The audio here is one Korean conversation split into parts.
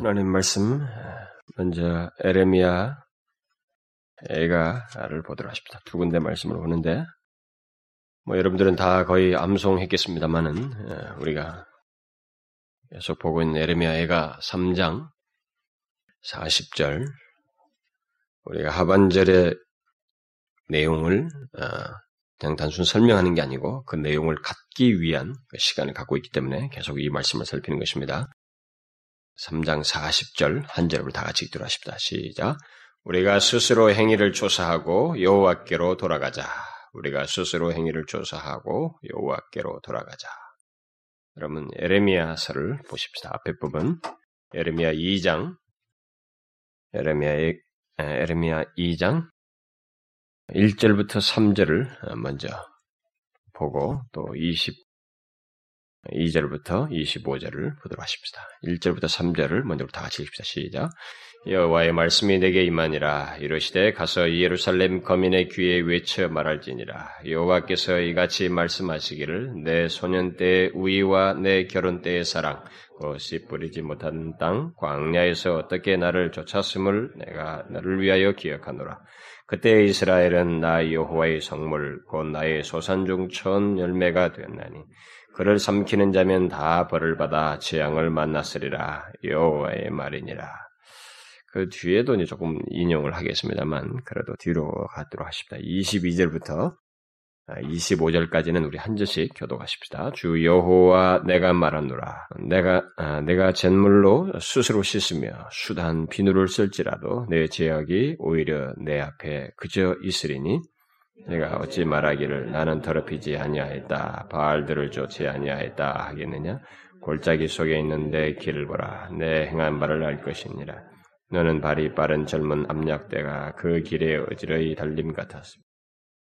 하나님 말씀 먼저 에레미야 애가를 보도록 하십니다. 두 군데 말씀을 보는데 뭐 여러분들은 다 거의 암송했겠습니다만은 예, 우리가 계속 보고 있는 에레미야 애가 3장 40절 우리가 하반절의 내용을 어, 그냥 단순 설명하는 게 아니고 그 내용을 갖기 위한 그 시간을 갖고 있기 때문에 계속 이 말씀을 살피는 것입니다. 3장 40절 한 절을 다 같이 읽도록 하십니다. 시작. 우리가 스스로 행위를 조사하고 여호와께로 돌아가자. 우리가 스스로 행위를 조사하고 여호와께로 돌아가자. 여러분 에레미야서를 보십시다. 앞에 부분 에레미야 2장 에레미야 에레미야 2장 1절부터 3절을 먼저 보고 또 2절부터 25절을 보도록 하십시다. 1절부터 3절을 먼저 다 같이 읽읍시다. 시작. 여호와의 말씀이 내게 임하니라 이르시되 가서 예루살렘 거민의 귀에 외쳐 말할지니라 여호와께서 이같이 말씀하시기를 내 소년 때의 우위와 내 결혼 때의 사랑 곧씨 뿌리지 못한 땅 광야에서 어떻게 나를 쫓았음을 내가 너를 위하여 기억하노라 그때 이스라엘은 나 여호와의 성물 곧 나의 소산 중 천 열매가 되었나니 그를 삼키는 자면 다 벌을 받아 재앙을 만났으리라 여호와의 말이니라. 그 뒤에도 이제 조금 인용을 하겠습니다만 그래도 뒤로 가도록 하십니다. 22절부터 25절까지는 우리 한 절씩 교도하십시다. 주 여호와 내가 말하노라. 내가 아, 내가 잿물로 스스로 씻으며 수단 비누를 쓸지라도 내 제약이 오히려 내 앞에 그저 있으리니 내가 어찌 말하기를 나는 더럽히지 아니하였다. 바알들을 쫓지 아니하였다 하겠느냐? 골짜기 속에 있는 내 길을 보라. 내 행한 바를 알 것이니라. 너는 발이 빠른 젊은 암약대가 그 길에 어지러이 달림 같았습니다.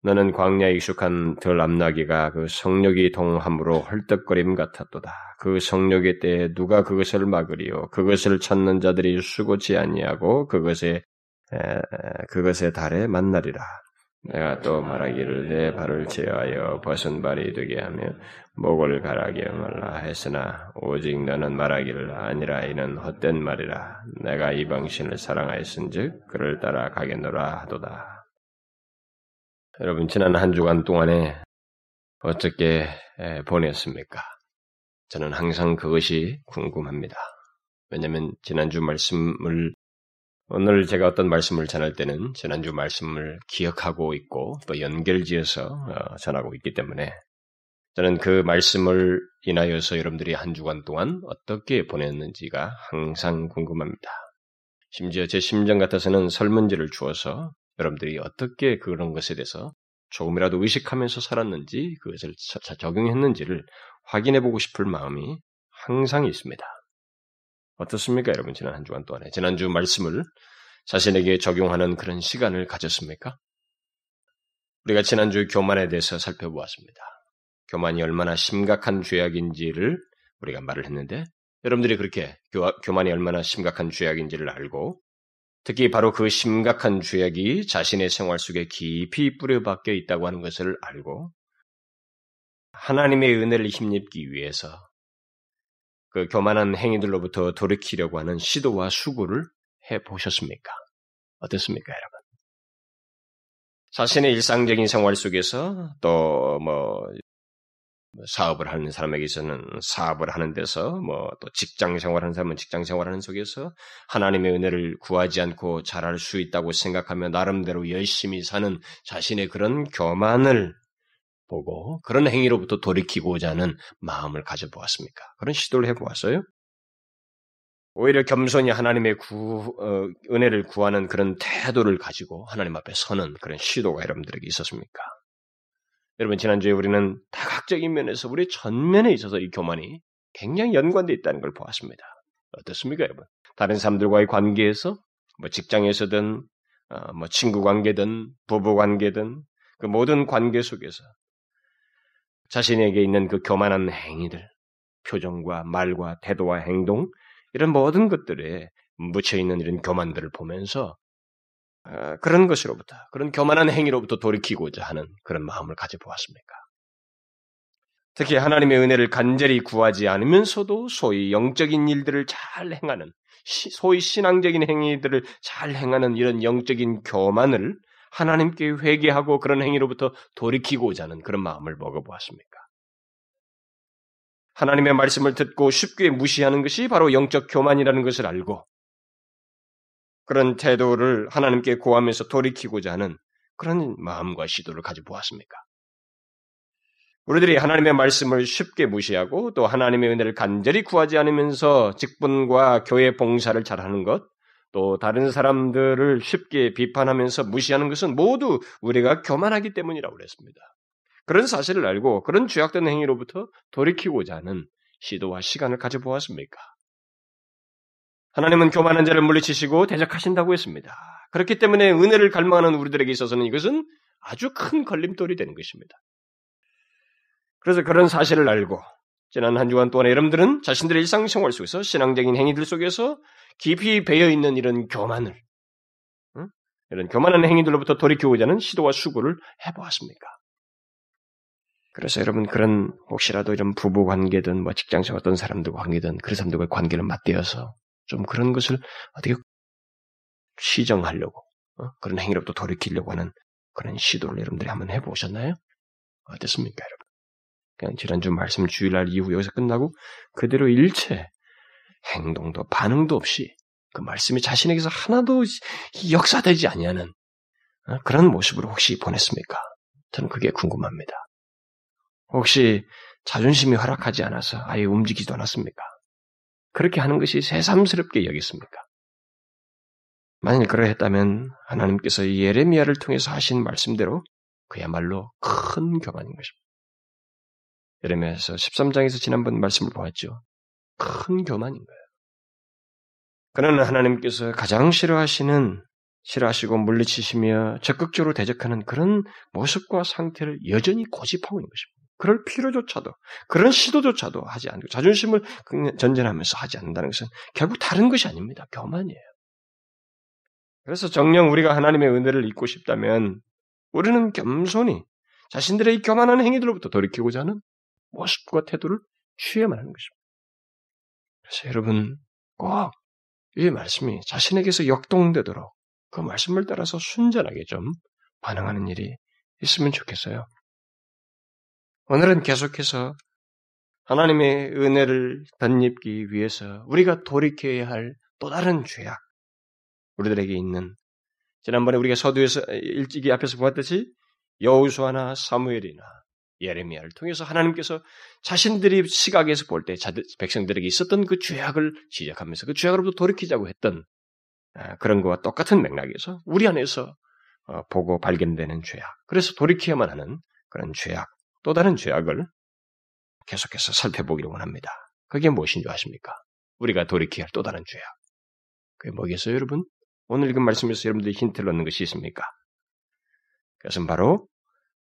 너는 광야에 익숙한 덜 암나기가 그 성욕이 동함으로 헐떡거림 같았도다. 그 성욕의 때에 누가 그것을 막으리요? 그것을 찾는 자들이 수고치 아니하고 그것에 에, 그것의 달에 만나리라. 내가 또 말하기를 내 발을 제하여 벗은 발이 되게 하며 목을 가라게 말라 했으나 오직 너는 말하기를 아니라 이는 헛된 말이라 내가 이방신을 사랑하였은즉 그를 따라 가겠노라 하도다. 여러분 지난 한 주간 동안에 어떻게 보냈습니까? 저는 항상 그것이 궁금합니다. 왜냐하면 지난주 말씀을 오늘 제가 어떤 말씀을 전할 때는 지난주 말씀을 기억하고 있고 또 연결지어서 어, 전하고 있기 때문에 저는 그 말씀을 인하여서 여러분들이 한 주간 동안 어떻게 보냈는지가 항상 궁금합니다. 심지어 제 심정 같아서는 설문지를 주어서 여러분들이 어떻게 그런 것에 대해서 조금이라도 의식하면서 살았는지 그것을 적용했는지를 확인해 보고 싶을 마음이 항상 있습니다. 어떻습니까, 여러분? 지난 한 주간 동안에 지난주 말씀을 자신에게 적용하는 그런 시간을 가졌습니까? 우리가 지난주 교만에 대해서 살펴보았습니다. 교만이 얼마나 심각한 죄악인지를 우리가 말을 했는데 여러분들이 그렇게 교, 만이 얼마나 심각한 죄악인지를 알고 특히 바로 그 심각한 죄악이 자신의 생활 속에 깊이 뿌려박혀 있다고 하는 것을 알고 하나님의 은혜를 힘입기 위해서 그 교만한 행위들로부터 돌이키려고 하는 시도와 수고를 해 보셨습니까? 어떻습니까, 여러분? 자신의 일상적인 생활 속에서 또 뭐 사업을 하는 사람에게서는 사업을 하는 데서 뭐 또 직장 생활하는 사람은 직장 생활하는 속에서 하나님의 은혜를 구하지 않고 잘할 수 있다고 생각하며 나름대로 열심히 사는 자신의 그런 교만을 보고 그런 행위로부터 돌이키고자 하는 마음을 가져보았습니까? 그런 시도를 해보았어요? 오히려 겸손히 하나님의 구, 어, 은혜를 구하는 그런 태도를 가지고 하나님 앞에 서는 그런 시도가 여러분들에게 있었습니까? 여러분, 지난주에 우리는 다각적인 면에서 우리 전면에 있어서 이 교만이 굉장히 연관되어 있다는 걸 보았습니다. 어떻습니까, 여러분? 다른 사람들과의 관계에서, 뭐 직장에서든, 어, 뭐 친구 관계든, 부부 관계든, 그 모든 관계 속에서 자신에게 있는 그 교만한 행위들, 표정과 말과 태도와 행동, 이런 모든 것들에 묻혀 있는 이런 교만들을 보면서 어, 그런 것으로부터, 그런 교만한 행위로부터 돌이키고자 하는 그런 마음을 가져보았습니까? 특히 하나님의 은혜를 간절히 구하지 않으면서도 소위 영적인 일들을 잘 행하는 소위 신앙적인 행위들을 잘 행하는 이런 영적인 교만을 하나님께 회개하고 그런 행위로부터 돌이키고자 하는 그런 마음을 먹어보았습니까? 하나님의 말씀을 듣고 쉽게 무시하는 것이 바로 영적 교만이라는 것을 알고 그런 태도를 하나님께 고하면서 돌이키고자 하는 그런 마음과 시도를 가져 보았습니까? 우리들이 하나님의 말씀을 쉽게 무시하고 또 하나님의 은혜를 간절히 구하지 않으면서 직분과 교회 봉사를 잘하는 것, 또 다른 사람들을 쉽게 비판하면서 무시하는 것은 모두 우리가 교만하기 때문이라고 그랬습니다. 그런 사실을 알고 그런 죄악된 행위로부터 돌이키고자 하는 시도와 시간을 가져보았습니까? 하나님은 교만한 자를 물리치시고 대적하신다고 했습니다. 그렇기 때문에 은혜를 갈망하는 우리들에게 있어서는 이것은 아주 큰 걸림돌이 되는 것입니다. 그래서 그런 사실을 알고 지난 한 주간 동안 여러분들은 자신들의 일상생활 속에서 신앙적인 행위들 속에서 깊이 배어 있는 이런 교만을 응? 이런 교만한 행위들로부터 돌이키고자 하는 시도와 수고를 해보았습니까? 그래서 여러분 그런 혹시라도 이런 부부 관계든 뭐 직장에서 어떤 사람들과 관계든 그런 사람들과의 관계를 맞대어서 좀 그런 것을 어떻게 시정하려고 어? 그런 행위로부터 돌이키려고 하는 그런 시도를 여러분들이 한번 해보셨나요? 어땠습니까, 여러분? 그냥 지난주 말씀 주일날 이후 여기서 끝나고 그대로 일체 행동도 반응도 없이 그 말씀이 자신에게서 하나도 역사되지 아니하는 어, 그런 모습으로 혹시 보냈습니까? 저는 그게 궁금합니다. 혹시 자존심이 허락하지 않아서 아예 움직이지도 않았습니까? 그렇게 하는 것이 새삼스럽게 여겼습니까? 만일 그러했다면 하나님께서 예레미야를 통해서 하신 말씀대로 그야말로 큰 교만인 것입니다. 예레미야서 13장에서 지난번 말씀을 보았죠. 큰 교만인 거예요. 그는 하나님께서 가장 싫어하시는 싫어하시고 물리치시며 적극적으로 대적하는 그런 모습과 상태를 여전히 고집하고 있는 것입니다. 그럴 필요조차도 그런 시도조차도 하지 않고 자존심을 전전하면서 하지 않는다는 것은 결국 다른 것이 아닙니다. 교만이에요. 그래서 정령 우리가 하나님의 은혜를 잊고 싶다면 우리는 겸손히 자신들의 교만한 행위들로부터 돌이키고자 하는 모습과 태도를 취해만 하는 것입니다. 그래서 여러분 꼭 이 말씀이 자신에게서 역동되도록 그 말씀을 따라서 순전하게 좀 반응하는 일이 있으면 좋겠어요. 오늘은 계속해서 하나님의 은혜를 덧입기 위해서 우리가 돌이켜야 할 또 다른 죄악, 우리들에게 있는 지난번에 우리가 서두에서 일찍이 앞에서 보았듯이 여우수아나 사무엘이나 예레미야를 통해서 하나님께서 자신들이 시각에서 볼 때 백성들에게 있었던 그 죄악을 지적하면서 그 죄악으로부터 돌이키자고 했던 아, 그런 것과 똑같은 맥락에서 우리 안에서 어, 보고 발견되는 죄악. 그래서 돌이켜야만 하는 그런 죄악, 또 다른 죄악을 계속해서 살펴보기를 원합니다. 그게 무엇인 줄 아십니까? 우리가 돌이켜야 할 또 다른 죄악. 그게 뭐겠어요, 여러분? 오늘 읽은 말씀에서 여러분들이 힌트를 얻는 것이 있습니까? 그것은 바로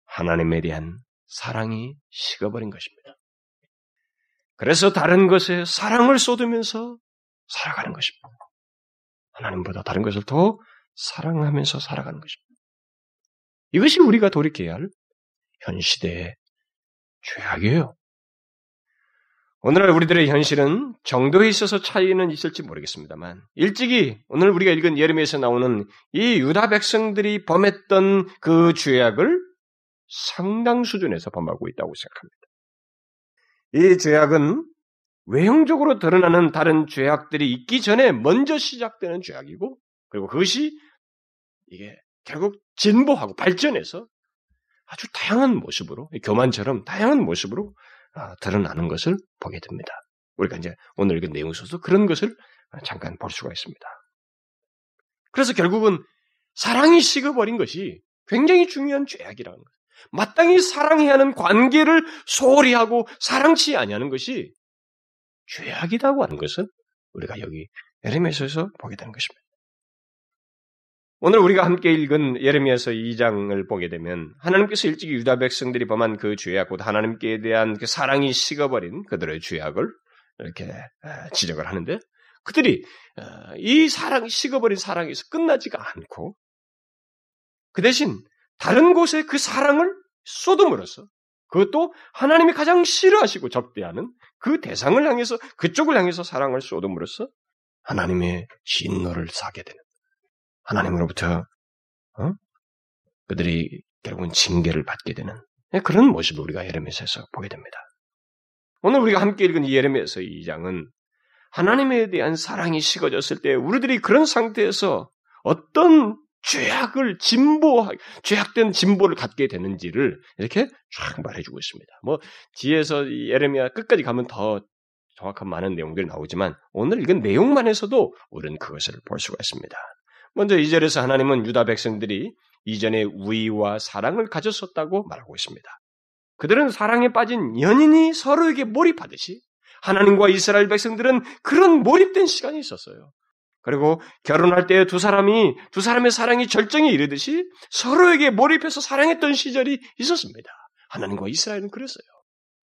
하나님에 대한 사랑이 식어버린 것입니다. 그래서 다른 것에 사랑을 쏟으면서 살아가는 것입니다. 하나님보다 다른 것을 더 사랑하면서 살아가는 것입니다. 이것이 우리가 돌이켜야 할 현 시대의 죄악이에요. 오늘날 우리들의 현실은 정도에 있어서 차이는 있을지 모르겠습니다.만 일찍이 오늘 우리가 읽은 예레미야에서 나오는 이 유다 백성들이 범했던 그 죄악을 상당 수준에서 범하고 있다고 생각합니다. 이 죄악은 외형적으로 드러나는 다른 죄악들이 있기 전에 먼저 시작되는 죄악이고, 그리고 그것이 이게 결국 진보하고 발전해서 아주 다양한 모습으로, 교만처럼 다양한 모습으로 아, 드러나는 것을 보게 됩니다. 우리가 이제 오늘 읽은 내용 속에서 그런 것을 잠깐 볼 수가 있습니다. 그래서 결국은 사랑이 식어버린 것이 굉장히 중요한 죄악이라는 것. 마땅히 사랑해야 하는 관계를 소홀히 하고 사랑치 아니하는 것이 죄악이라고 하는 것은 우리가 여기 예레미야서에서 보게 되는 것입니다. 오늘 우리가 함께 읽은 예레미야서 2장을 보게 되면 하나님께서 일찍이 유다 백성들이 범한 그 죄악, 곧 하나님께 대한 그 사랑이 식어버린 그들의 죄악을 이렇게 지적을 하는데 그들이 이 사랑, 식어버린 사랑에서 끝나지가 않고 그 대신 다른 곳에 그 사랑을 쏟음으로써 그것도 하나님이 가장 싫어하시고 적대하는 그 대상을 향해서 그쪽을 향해서 사랑을 쏟음으로써 하나님의 진노를 사게 되는 하나님으로부터 어? 그들이 결국은 징계를 받게 되는 그런 모습을 우리가 예레미야에서 보게 됩니다. 오늘 우리가 함께 읽은 이 예레미야서 2장은 하나님에 대한 사랑이 식어졌을 때 우리들이 그런 상태에서 어떤 죄악을 진보, 죄악된 진보를 갖게 되는지를 이렇게 쫙 말해주고 있습니다. 뭐, 뒤에서 예레미야 끝까지 가면 더 정확한 많은 내용들이 나오지만 오늘 읽은 내용만에서도 우리는 그것을 볼 수가 있습니다. 먼저 이절에서 하나님은 유다 백성들이 이전에 우위와 사랑을 가졌었다고 말하고 있습니다. 그들은 사랑에 빠진 연인이 서로에게 몰입하듯이 하나님과 이스라엘 백성들은 그런 몰입된 시간이 있었어요. 그리고 결혼할 때 두 사람이 두 사람의 사랑이 절정에 이르듯이 서로에게 몰입해서 사랑했던 시절이 있었습니다. 하나님과 이스라엘은 그랬어요.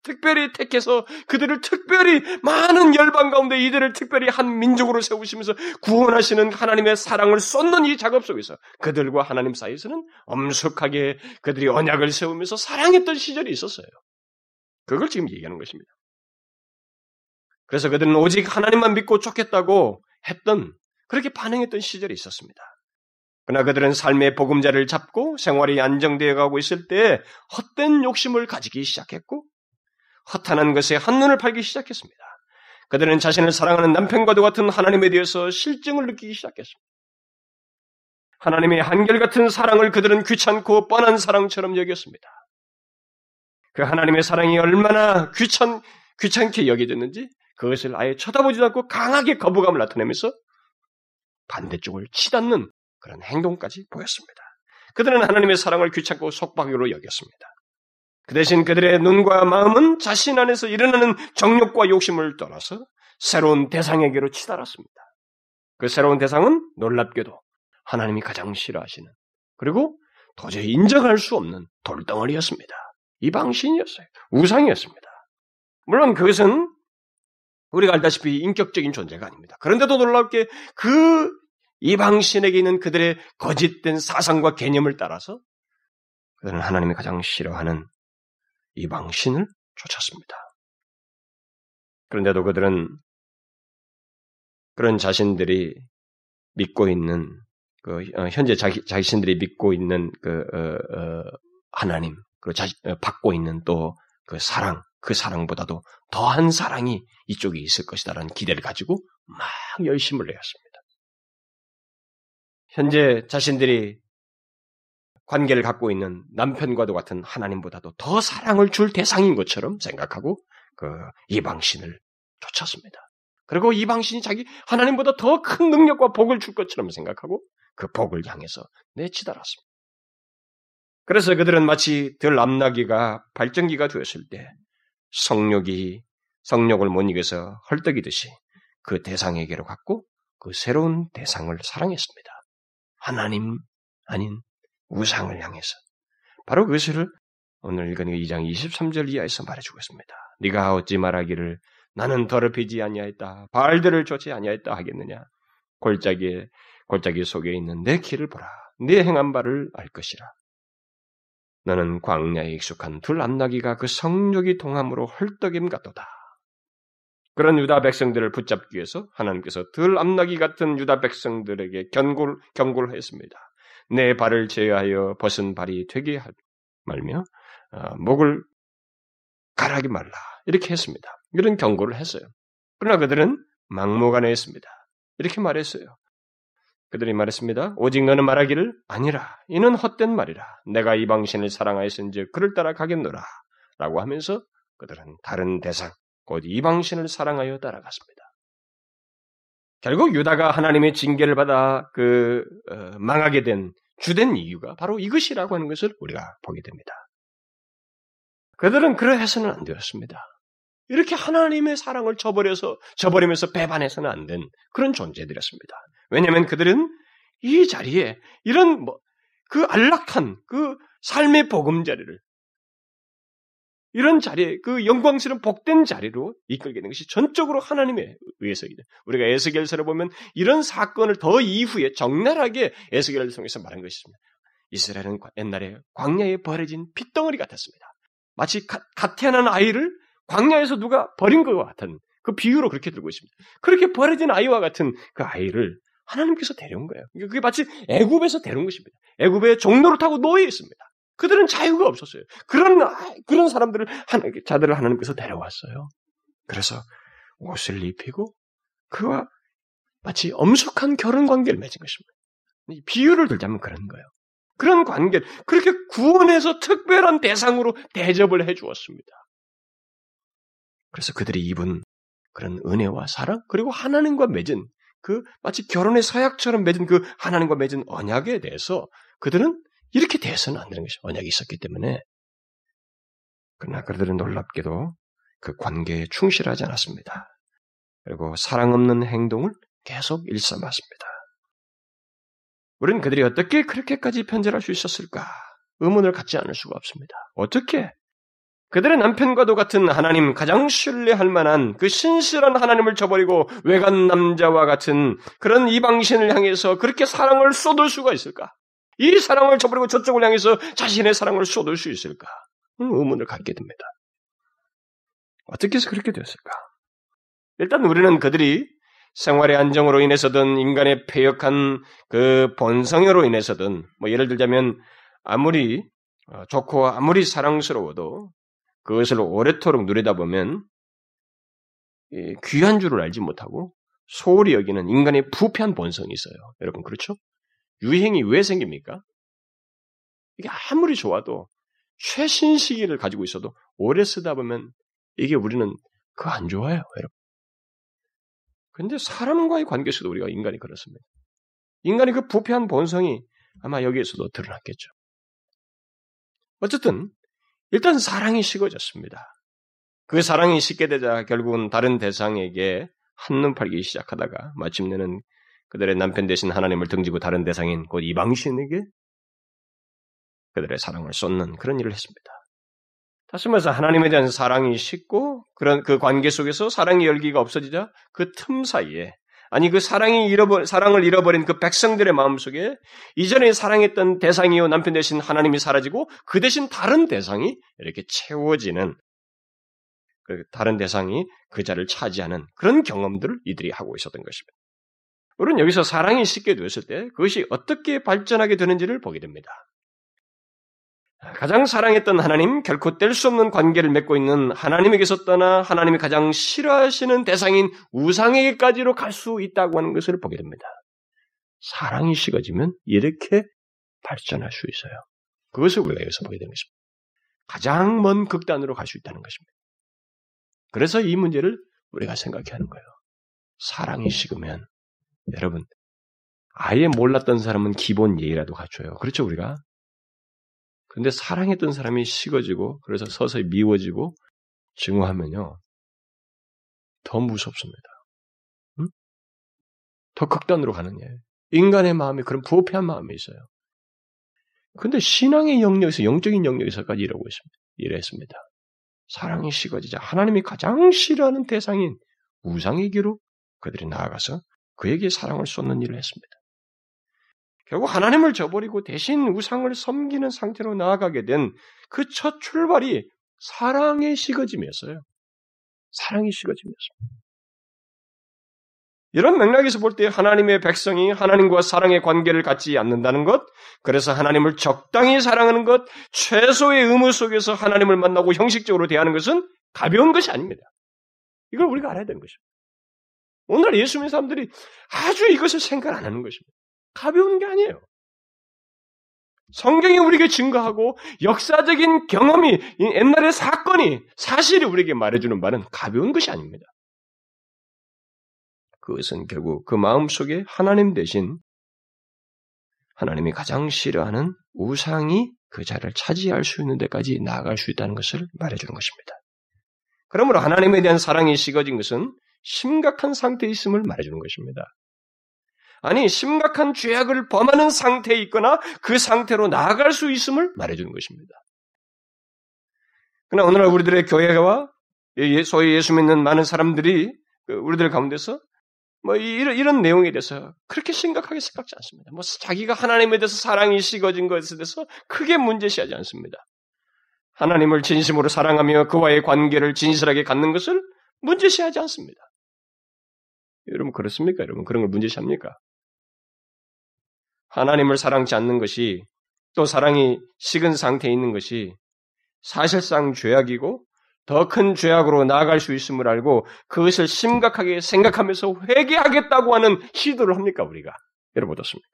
특별히 택해서 그들을 특별히 많은 열방 가운데 이들을 특별히 한 민족으로 세우시면서 구원하시는 하나님의 사랑을 쏟는 이 작업 속에서 그들과 하나님 사이에서는 엄숙하게 그들이 언약을 세우면서 사랑했던 시절이 있었어요. 그걸 지금 얘기하는 것입니다. 그래서 그들은 오직 하나님만 믿고 쫓겠다고 했던 그렇게 반응했던 시절이 있었습니다. 그러나 그들은 삶의 보금자를 잡고 생활이 안정되어 가고 있을 때 헛된 욕심을 가지기 시작했고 허탄한 것에 한눈을 팔기 시작했습니다. 그들은 자신을 사랑하는 남편과도 같은 하나님에 대해서 실증을 느끼기 시작했습니다. 하나님의 한결같은 사랑을 그들은 귀찮고 뻔한 사랑처럼 여겼습니다. 그 하나님의 사랑이 얼마나 귀찮, 귀찮게 여겨졌는지 그것을 아예 쳐다보지도 않고 강하게 거부감을 나타내면서 반대쪽을 치닫는 그런 행동까지 보였습니다. 그들은 하나님의 사랑을 귀찮고 속박으로 여겼습니다. 그 대신 그들의 눈과 마음은 자신 안에서 일어나는 정욕과 욕심을 떠나서 새로운 대상에게로 치달았습니다. 그 새로운 대상은 놀랍게도 하나님이 가장 싫어하시는 그리고 도저히 인정할 수 없는 돌덩어리였습니다. 이방신이었어요. 우상이었습니다. 물론 그것은 우리가 알다시피 인격적인 존재가 아닙니다. 그런데도 놀랍게 그 이방신에게 있는 그들의 거짓된 사상과 개념을 따라서 그들은 하나님이 가장 싫어하는 이방신을 쫓았습니다. 그런데도 그들은 그런 자신들이 믿고 있는 그 어, 현재 자기 자신들이 믿고 있는 그 어, 어, 하나님 그 자, 어, 받고 있는 또 그 사랑 그 사랑보다도 더한 사랑이 이쪽에 있을 것이다라는 기대를 가지고 막 열심을 내었습니다. 현재 자신들이 관계를 갖고 있는 남편과도 같은 하나님보다도 더 사랑을 줄 대상인 것처럼 생각하고 그 이방신을 쫓았습니다. 그리고 이방신이 자기 하나님보다 더 큰 능력과 복을 줄 것처럼 생각하고 그 복을 향해서 내치달았습니다. 그래서 그들은 마치 들 암나기가 발전기가 되었을 때 성욕이 성욕을 못 이겨서 헐떡이듯이 그 대상에게로 갔고 그 새로운 대상을 사랑했습니다. 하나님 아닌 우상을 향해서 바로 그것을 오늘 읽은 2장 23절 이하에서 말해주고 있습니다. 네가 어찌 말하기를 나는 더럽히지 아니하였다. 발들을 쫓지 아니하였다 하겠느냐. 골짜기에 골짜기 속에 있는 내 길을 보라. 네 행한 바를 알 것이라. 너는 광야에 익숙한 둘 암나기가 그 성욕이 동함으로 헐떡임 같도다. 그런 유다 백성들을 붙잡기 위해서 하나님께서 들 암나기 같은 유다 백성들에게 경고를, 경고를 했습니다. 내 발을 제어하여 벗은 발이 되게 하, 말며 어, 목을 가라하기 말라 이렇게 했습니다. 이런 경고를 했어요. 그러나 그들은 막무가내했습니다. 이렇게 말했어요. 그들이 말했습니다. 오직 너는 말하기를 아니라 이는 헛된 말이라. 내가 이방신을 사랑하였은즉 그를 따라 가겠노라. 라고 하면서 그들은 다른 대상 곧 이방신을 사랑하여 따라갔습니다. 결국 유다가 하나님의 징계를 받아 그 어, 망하게 된 주된 이유가 바로 이것이라고 하는 것을 우리가 보게 됩니다. 그들은 그러해서는 안 되었습니다. 이렇게 하나님의 사랑을 저버려서 저버리면서 배반해서는 안 된 그런 존재들이었습니다. 왜냐하면 그들은 이 자리에 이런 뭐 그 안락한 그 삶의 보금자리를 이런 자리에 그 영광스러운 복된 자리로 이끌게 된 것이 전적으로 하나님에 의해서이다. 우리가 에스겔서를 보면 이런 사건을 더 이후에 적나라하게 에스겔을 통해서 말한 것이 있습니다. 이스라엘은 옛날에 광야에 버려진 핏덩어리 같았습니다. 마치 갓, 갓 태어난 아이를 광야에서 누가 버린 것과 같은 그 비유로 그렇게 들고 있습니다. 그렇게 버려진 아이와 같은 그 아이를 하나님께서 데려온 거예요. 그게 마치 애굽에서 데려온 것입니다. 애굽에 종로를 타고 노예 있습니다. 그들은 자유가 없었어요. 그런 그런 사람들을 자들을 하나님께서 데려왔어요. 그래서 옷을 입히고 그와 마치 엄숙한 결혼 관계를 맺은 것입니다. 비유를 들자면 그런 거예요. 그런 관계, 그렇게 구원해서 특별한 대상으로 대접을 해 주었습니다. 그래서 그들이 입은 그런 은혜와 사랑, 그리고 하나님과 맺은 그 마치 결혼의 서약처럼 맺은 그 하나님과 맺은 언약에 대해서 그들은 이렇게 대해서는 안 되는 것이 언약이 있었기 때문에 그러나 그들은 놀랍게도 그 관계에 충실하지 않았습니다. 그리고 사랑 없는 행동을 계속 일삼았습니다. 우리는 그들이 어떻게 그렇게까지 편절할 수 있었을까? 의문을 갖지 않을 수가 없습니다. 어떻게? 그들의 남편과도 같은 하나님, 가장 신뢰할 만한 그 신실한 하나님을 저버리고 외간 남자와 같은 그런 이방신을 향해서 그렇게 사랑을 쏟을 수가 있을까? 이 사랑을 저버리고 저쪽을 향해서 자신의 사랑을 쏟을 수 있을까? 의문을 갖게 됩니다. 어떻게 해서 그렇게 되었을까? 일단 우리는 그들이 생활의 안정으로 인해서든 인간의 폐역한 그 본성으로 인해서든 뭐 예를 들자면 아무리 어, 좋고 아무리 사랑스러워도 그것을 오래도록 누리다 보면 귀한 줄을 알지 못하고 소홀히 여기는 인간의 부패한 본성이 있어요. 여러분 그렇죠? 유행이 왜 생깁니까? 이게 아무리 좋아도 최신 시기를 가지고 있어도 오래 쓰다 보면 이게 우리는 그 안 좋아요, 여러분. 근데 사람과의 관계에서도 우리가 인간이 그렇습니다. 인간의 그 부패한 본성이 아마 여기에서도 드러났겠죠. 어쨌든 일단 사랑이 식어졌습니다. 그 사랑이 식게 되자 결국은 다른 대상에게 한눈 팔기 시작하다가 마침내는 그들의 남편 대신 하나님을 등지고 다른 대상인 곧 이방신에게 그들의 사랑을 쏟는 그런 일을 했습니다. 다시 말해서 하나님에 대한 사랑이 식고 그런 그 관계 속에서 사랑의 열기가 없어지자 그 틈 사이에 아니 그 사랑이 잃어버 사랑을 잃어버린 그 백성들의 마음 속에 이전에 사랑했던 대상이요 남편 대신 하나님이 사라지고 그 대신 다른 대상이 이렇게 채워지는 그 다른 대상이 그 자를 차지하는 그런 경험들을 이들이 하고 있었던 것입니다. 우리는 여기서 사랑이 쉽게 되었을 때 그것이 어떻게 발전하게 되는지를 보게 됩니다. 가장 사랑했던 하나님, 결코 뗄 수 없는 관계를 맺고 있는 하나님에게서 떠나 하나님이 가장 싫어하시는 대상인 우상에게까지로 갈 수 있다고 하는 것을 보게 됩니다. 사랑이 식어지면 이렇게 발전할 수 있어요. 그것을 우리가 여기서 보게 되는 것입니다. 가장 먼 극단으로 갈 수 있다는 것입니다. 그래서 이 문제를 우리가 생각해야 하는 거예요. 사랑이 식으면 여러분 아예 몰랐던 사람은 기본 예의라도 갖춰요. 그렇죠 우리가 근데 사랑했던 사람이 식어지고 그래서 서서히 미워지고 증오하면요. 더 무섭습니다. 응? 더 극단으로 가는 예. 인간의 마음에 그런 부패한 마음이 있어요. 근데 신앙의 영역에서 영적인 영역에서까지 이러고 있습니다. 이랬습니다. 사랑이 식어지자 하나님이 가장 싫어하는 대상인 우상에게로 그들이 나아가서 그에게 사랑을 쏟는 일을 했습니다. 결국 하나님을 저버리고 대신 우상을 섬기는 상태로 나아가게 된 그 첫 출발이 사랑의 식어짐이었어요. 사랑의 식어짐이었습니다. 이런 맥락에서 볼 때 하나님의 백성이 하나님과 사랑의 관계를 갖지 않는다는 것, 그래서 하나님을 적당히 사랑하는 것, 최소의 의무 속에서 하나님을 만나고 형식적으로 대하는 것은 가벼운 것이 아닙니다. 이걸 우리가 알아야 되는 것입니다. 오늘 예수 믿는 사람들이 아주 이것을 생각 안 하는 것입니다. 가벼운 게 아니에요. 성경이 우리에게 증거하고 역사적인 경험이 옛날의 사건이 사실이 우리에게 말해주는 말은 가벼운 것이 아닙니다. 그것은 결국 그 마음 속에 하나님 대신 하나님이 가장 싫어하는 우상이 그 자를 차지할 수 있는 데까지 나아갈 수 있다는 것을 말해주는 것입니다. 그러므로 하나님에 대한 사랑이 식어진 것은 심각한 상태에 있음을 말해주는 것입니다. 아니 심각한 죄악을 범하는 상태에 있거나 그 상태로 나아갈 수 있음을 말해주는 것입니다. 그러나 오늘날 우리들의 교회와 소위 예수 믿는 많은 사람들이 그 우리들 가운데서 뭐 이런, 이런 내용에 대해서 그렇게 심각하게 생각지 않습니다. 뭐 자기가 하나님에 대해서 사랑이 식어진 것에 대해서 크게 문제시하지 않습니다. 하나님을 진심으로 사랑하며 그와의 관계를 진실하게 갖는 것을 문제시하지 않습니다. 여러분 그렇습니까? 여러분 그런 걸 문제시합니까? 하나님을 사랑치 않는 것이 또 사랑이 식은 상태에 있는 것이 사실상 죄악이고 더 큰 죄악으로 나아갈 수 있음을 알고 그것을 심각하게 생각하면서 회개하겠다고 하는 시도를 합니까 우리가? 여러분 어떻습니까?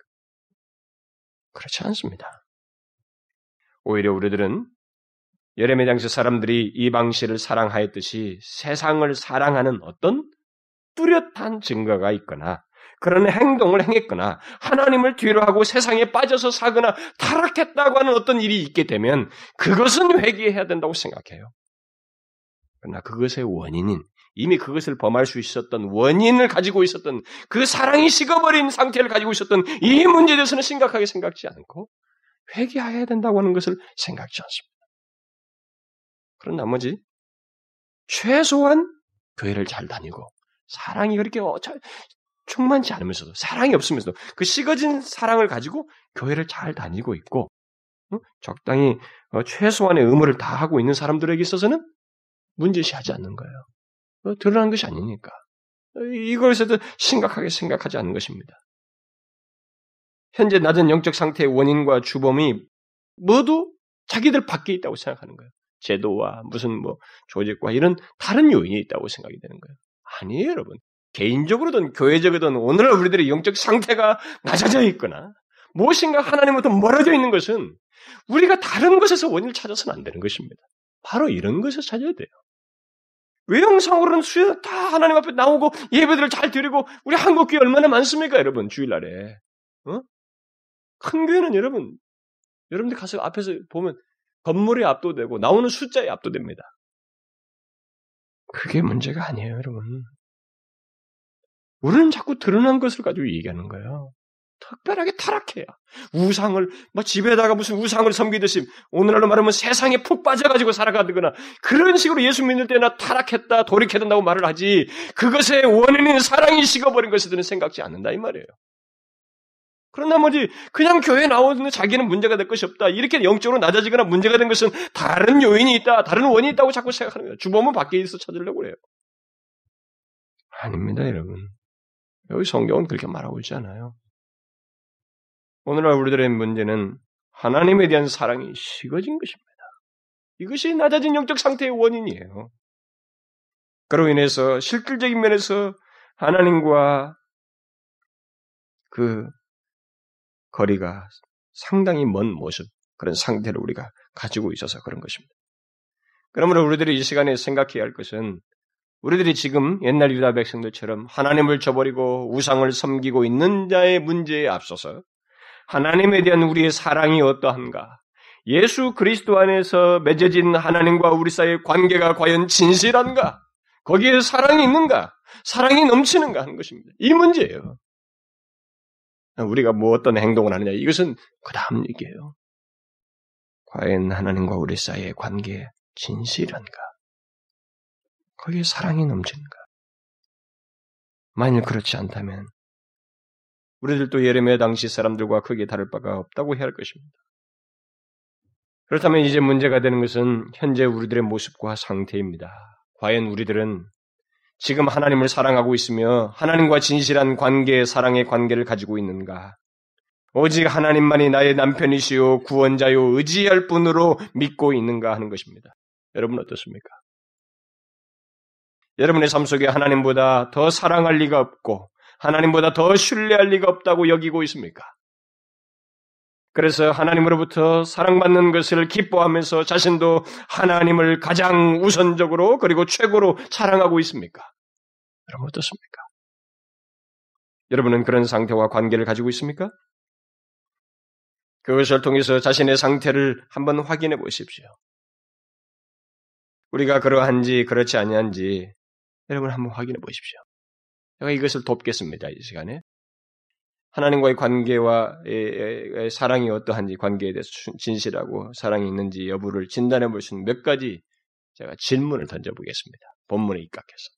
그렇지 않습니다. 오히려 우리들은 예레미야 당시 사람들이 이방시를 사랑하였듯이 세상을 사랑하는 어떤 뚜렷한 증거가 있거나 그런 행동을 행했거나 하나님을 뒤로 하고 세상에 빠져서 사거나 타락했다고 하는 어떤 일이 있게 되면 그것은 회개해야 된다고 생각해요. 그러나 그것의 원인인 이미 그것을 범할 수 있었던 원인을 가지고 있었던 그 사랑이 식어버린 상태를 가지고 있었던 이 문제에 대해서는 심각하게 생각지 않고 회개해야 된다고 하는 것을 생각지 않습니다. 그런 나머지 최소한 교회를 잘 다니고 사랑이 그렇게 어, 충만치 않으면서도 사랑이 없으면서도 그 식어진 사랑을 가지고 교회를 잘 다니고 있고 적당히 어, 최소한의 의무를 다 하고 있는 사람들에게 있어서는 문제시하지 않는 거예요. 어, 드러난 것이 아니니까. 이것에도 심각하게 생각하지 않는 것입니다. 현재 낮은 영적 상태의 원인과 주범이 모두 자기들 밖에 있다고 생각하는 거예요. 제도와 무슨 뭐 조직과 이런 다른 요인이 있다고 생각이 되는 거예요. 아니에요, 여러분. 개인적으로든 교회적이든 오늘날 우리들의 영적 상태가 낮아져 있거나 무엇인가 하나님부터 멀어져 있는 것은 우리가 다른 것에서 원인을 찾아서는 안 되는 것입니다. 바로 이런 것을 찾아야 돼요. 외형상으로는 수요 다 하나님 앞에 나오고 예배들을 잘 드리고 우리 한국 교회 얼마나 많습니까, 여러분 주일날에? 어? 큰 교회는 여러분 여러분들 가서 앞에서 보면 건물에 압도되고 나오는 숫자에 압도됩니다. 그게 문제가 아니에요, 여러분. 우리는 자꾸 드러난 것을 가지고 얘기하는 거예요. 특별하게 타락해야. 우상을, 뭐 집에다가 무슨 우상을 섬기듯이 오늘날로 말하면 세상에 푹 빠져가지고 살아가거나 그런 식으로 예수 믿을 때나 타락했다, 돌이켜야 된다고 말을 하지 그것의 원인인 사랑이 식어버린 대해 생각지 않는다 이 말이에요. 그런 나머지 그냥 교회에 나오는 자기는 문제가 될 것이 없다. 이렇게 영적으로 낮아지거나 문제가 된 것은 다른 요인이 있다. 다른 원인이 있다고 자꾸 생각하는 거예요. 주범은 밖에 있어 찾으려고 그래요. 아닙니다, 여러분. 여기 성경은 그렇게 말하고 있지 않아요. 오늘날 우리들의 문제는 하나님에 대한 사랑이 식어진 것입니다. 이것이 낮아진 영적 상태의 원인이에요. 그로 인해서 실질적인 면에서 하나님과 그 거리가 상당히 먼 모습, 그런 상태를 우리가 가지고 있어서 그런 것입니다. 그러므로 우리들이 이 시간에 생각해야 할 것은 우리들이 지금 옛날 유다 백성들처럼 하나님을 저버리고 우상을 섬기고 있는 자의 문제에 앞서서 하나님에 대한 우리의 사랑이 어떠한가? 예수 그리스도 안에서 맺어진 하나님과 우리 사이의 관계가 과연 진실한가? 거기에 사랑이 있는가? 사랑이 넘치는가 하는 것입니다. 이 문제예요. 우리가 뭐 어떤 행동을 하느냐 이것은 그 다음 얘기예요. 과연 하나님과 우리 사이의 관계에 진실한가? 거기에 사랑이 넘치는가? 만일 그렇지 않다면 우리들도 예레미야 당시 사람들과 크게 다를 바가 없다고 해야 할 것입니다. 그렇다면 이제 문제가 되는 것은 현재 우리들의 모습과 상태입니다. 과연 우리들은 지금 하나님을 사랑하고 있으며 하나님과 진실한 관계, 사랑의 관계를 가지고 있는가? 오직 하나님만이 나의 남편이시요 구원자요 의지할 분으로 믿고 있는가 하는 것입니다. 여러분 어떻습니까? 여러분의 삶 속에 하나님보다 더 사랑할 리가 없고 하나님보다 더 신뢰할 리가 없다고 여기고 있습니까? 그래서 하나님으로부터 사랑받는 것을 기뻐하면서 자신도 하나님을 가장 우선적으로 그리고 최고로 사랑하고 있습니까? 여러분 어떻습니까? 여러분은 그런 상태와 관계를 가지고 있습니까? 그것을 통해서 자신의 상태를 한번 확인해 보십시오. 우리가 그러한지 그렇지 아니한지 여러분 한번 확인해 보십시오. 제가 이것을 돕겠습니다. 이 시간에. 하나님과의 관계와 사랑이 어떠한지 관계에 대해서 진실하고 사랑이 있는지 여부를 진단해 볼 수 있는 몇 가지 제가 질문을 던져보겠습니다. 본문에 입각해서.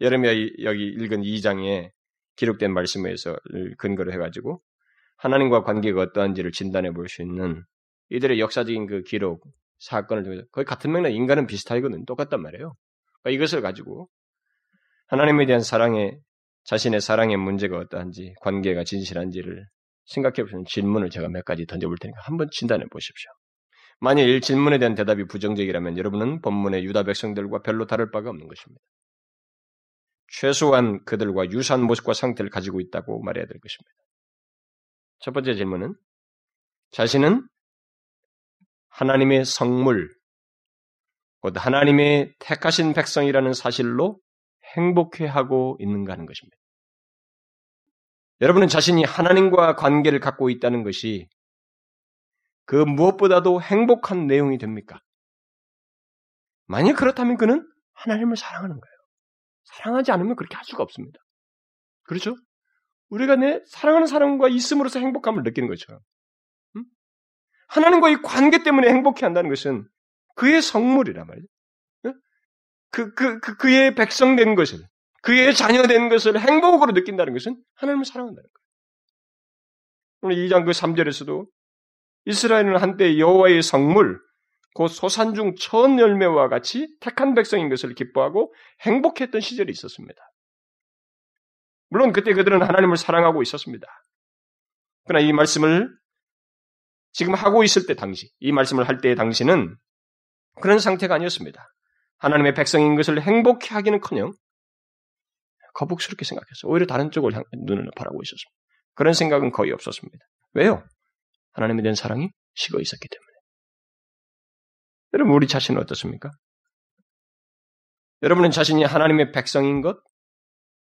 여름에 여기 읽은 2장에 기록된 말씀에서 근거로 해가지고 하나님과 관계가 어떠한지를 진단해 볼 수 있는 이들의 역사적인 그 기록, 사건을 통해서 거의 같은 맥락 인간은 비슷하거든 똑같단 말이에요. 그러니까 이것을 가지고 하나님에 대한 사랑의 자신의 사랑의 문제가 어떠한지 관계가 진실한지를 생각해 보시는 질문을 제가 몇 가지 던져볼 테니까 한번 진단해 보십시오. 만일 이 질문에 대한 대답이 부정적이라면 여러분은 본문의 유다 백성들과 별로 다를 바가 없는 것입니다. 최소한 그들과 유사한 모습과 상태를 가지고 있다고 말해야 될 것입니다. 첫 번째 질문은 자신은 하나님의 성물, 곧 하나님의 택하신 백성이라는 사실로 행복해하고 있는가 하는 것입니다. 여러분은 자신이 하나님과 관계를 갖고 있다는 것이 그 무엇보다도 행복한 내용이 됩니까? 만약 그렇다면 그는 하나님을 사랑하는 거예요. 사랑하지 않으면 그렇게 할 수가 없습니다. 그렇죠? 우리가 내 사랑하는 사람과 있음으로써 행복함을 느끼는 거죠. 음? 하나님과의 관계 때문에 행복해 한다는 것은 그의 성물이란 말이죠. 그, 그, 그, 그의 백성된 것을, 그의 자녀된 것을 행복으로 느낀다는 것은 하나님을 사랑한다는 거예요. 오늘 2장 그 3절에서도 이스라엘은 한때 여호와의 성물, 곧 소산 중첫 열매와 같이 택한 백성인 것을 기뻐하고 행복했던 시절이 있었습니다. 물론 그때 그들은 하나님을 사랑하고 있었습니다. 그러나 이 말씀을 지금 하고 있을 때 당시, 이 말씀을 할 때의 당시는 그런 상태가 아니었습니다. 하나님의 백성인 것을 행복해 하기는커녕 거북스럽게 생각했어요. 오히려 다른 쪽을 향, 눈을 바라고 있었습니다. 그런 생각은 거의 없었습니다. 왜요? 하나님에 대한 사랑이 식어 있었기 때문에. 여러분, 우리 자신은 어떻습니까? 여러분은 자신이 하나님의 백성인 것,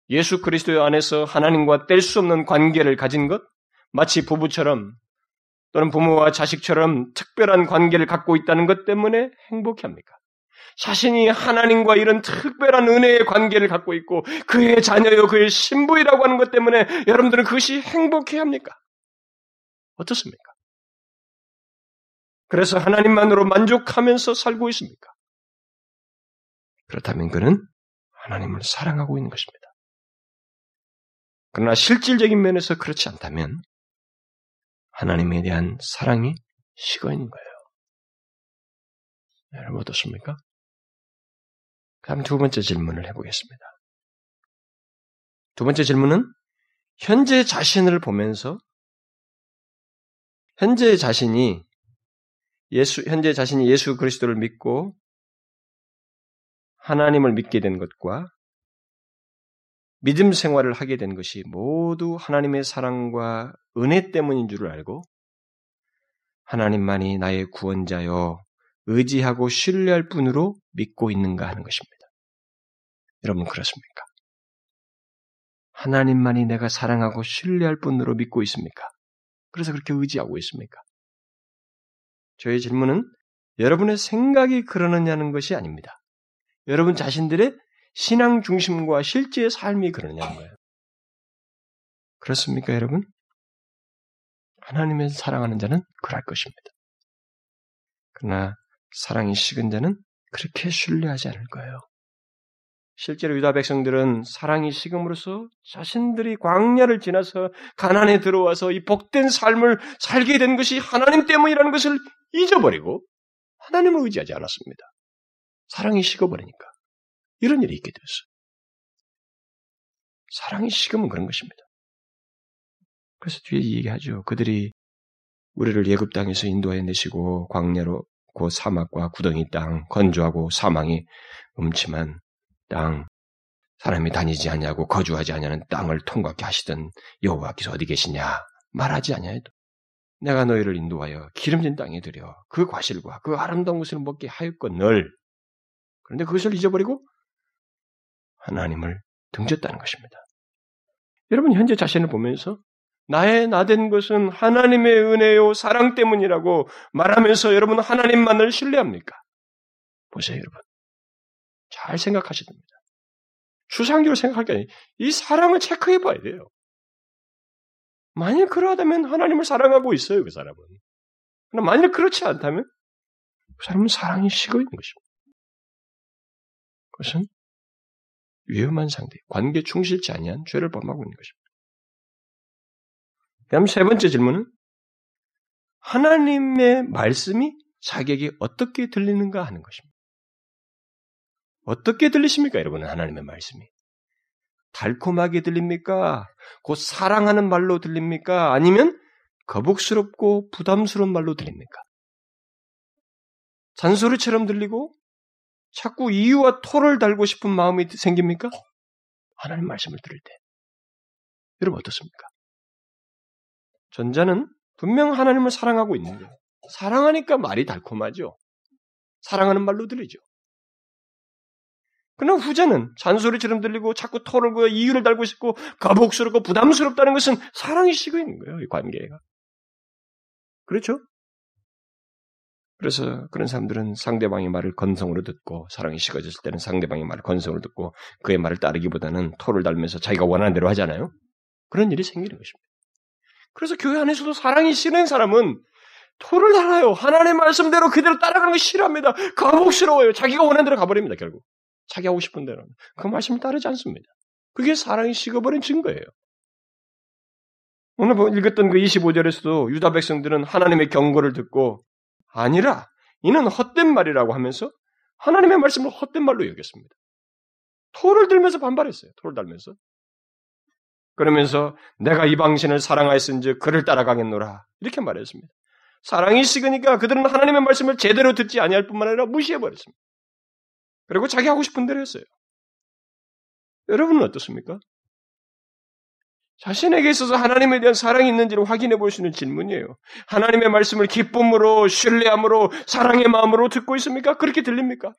예수 그리스도 안에서 하나님과 뗄 수 없는 관계를 가진 것, 마치 부부처럼 또는 부모와 자식처럼 특별한 관계를 갖고 있다는 것 때문에 행복해 합니까? 자신이 하나님과 이런 특별한 은혜의 관계를 갖고 있고 그의 자녀요 그의 신부이라고 하는 것 때문에 여러분들은 그것이 행복해 합니까? 어떻습니까? 그래서 하나님만으로 만족하면서 살고 있습니까? 그렇다면 그는 하나님을 사랑하고 있는 것입니다. 그러나 실질적인 면에서 그렇지 않다면 하나님에 대한 사랑이 식어 있는 거예요. 여러분 어떻습니까? 그럼 두 번째 질문을 해보겠습니다. 두 번째 질문은 현재 자신을 보면서 현재 자신이 예수 현재 자신이 예수 그리스도를 믿고 하나님을 믿게 된 것과 믿음 생활을 하게 된 것이 모두 하나님의 사랑과 은혜 때문인 줄을 알고 하나님만이 나의 구원자요 의지하고 신뢰할 뿐으로 믿고 있는가 하는 것입니다. 여러분 그렇습니까? 하나님만이 내가 사랑하고 신뢰할 뿐으로 믿고 있습니까? 그래서 그렇게 의지하고 있습니까? 저의 질문은 여러분의 생각이 그러느냐는 것이 아닙니다. 여러분 자신들의 신앙 중심과 실제의 삶이 그러냐는 거예요. 그렇습니까, 여러분? 하나님을 사랑하는 자는 그럴 것입니다. 그러나 사랑이 식은 자는 그렇게 신뢰하지 않을 거예요. 실제로 유다 백성들은 사랑이 식음으로써 자신들이 광야를 지나서 가난에 들어와서 이 복된 삶을 살게 된 것이 하나님 때문이라는 것을 잊어버리고 하나님을 의지하지 않았습니다. 사랑이 식어버리니까 이런 일이 있게 되었어요. 사랑이 식으면 그런 것입니다. 그래서 뒤에 얘기하죠. 그들이 우리를 예굽 땅에서 인도해 내시고 광야로 그 사막과 구덩이 땅, 건조하고 사망이 음침한 땅, 사람이 다니지 않냐고 거주하지 않냐는 땅을 통과케 하시던 여호와께서 어디 계시냐 말하지 않냐해도 내가 너희를 인도하여 기름진 땅에 들여 그 과실과 그 아름다운 것을 먹게 하였건늘 그런데 그것을 잊어버리고 하나님을 등졌다는 것입니다. 여러분 현재 자신을 보면서 나의 나된 것은 하나님의 은혜요 사랑 때문이라고 말하면서 여러분 하나님만을 신뢰합니까? 보세요 여러분. 잘 생각하셔야 됩니다. 추상적으로 생각할 게 아니에요. 이 사랑을 체크해 봐야 돼요. 만약 그러하다면 하나님을 사랑하고 있어요, 그 사람은. 그러나 만약 그렇지 않다면 그 사람은 사랑이 식어 있는 것입니다. 그것은 위험한 상태, 관계 충실치 아니한 죄를 범하고 있는 것입니다. 그다음 세 번째 질문은 하나님의 말씀이 자격이 어떻게 들리는가 하는 것입니다. 어떻게 들리십니까, 여러분? 하나님의 말씀이. 달콤하게 들립니까? 곧 사랑하는 말로 들립니까? 아니면 거북스럽고 부담스러운 말로 들립니까? 잔소리처럼 들리고 자꾸 이유와 토를 달고 싶은 마음이 생깁니까? 하나님 말씀을 들을 때. 여러분 어떻습니까? 전자는 분명 하나님을 사랑하고 있는데 사랑하니까 말이 달콤하죠. 사랑하는 말로 들리죠. 그러나 후자는 잔소리처럼 들리고 자꾸 토를 고 이유를 달고 싶고 가복스럽고 부담스럽다는 것은 사랑이 식어 있는 거예요. 이 관계가. 그렇죠? 그래서 그런 사람들은 상대방의 말을 건성으로 듣고 사랑이 식어졌을 때는 상대방의 말을 건성으로 듣고 그의 말을 따르기보다는 토를 달면서 자기가 원하는 대로 하잖아요. 그런 일이 생기는 것입니다. 그래서 교회 안에서도 사랑이 싫은 사람은 토를 달아요. 하나님의 말씀대로 그대로 따라가는 거 싫어합니다. 거북스러워요. 자기가 원하는 대로 가버립니다, 결국. 자기 하고 싶은 대로. 그 말씀을 따르지 않습니다. 그게 사랑이 식어버린 증거예요. 오늘 뭐 읽었던 그 25절에서도 유다 백성들은 하나님의 경고를 듣고 아니라 이는 헛된 말이라고 하면서 하나님의 말씀을 헛된 말로 여겼습니다. 토를 들면서 반발했어요. 토를 달면서. 그러면서 내가 이 방신을 사랑하였은즉 그를 따라가겠노라 이렇게 말했습니다. 사랑이 식으니까 그들은 하나님의 말씀을 제대로 듣지 아니할 뿐만 아니라 무시해버렸습니다. 그리고 자기 하고 싶은 대로 했어요. 여러분은 어떻습니까? 자신에게 있어서 하나님에 대한 사랑이 있는지를 확인해 볼 수 있는 질문이에요. 하나님의 말씀을 기쁨으로, 신뢰함으로, 사랑의 마음으로 듣고 있습니까? 그렇게 들립니까?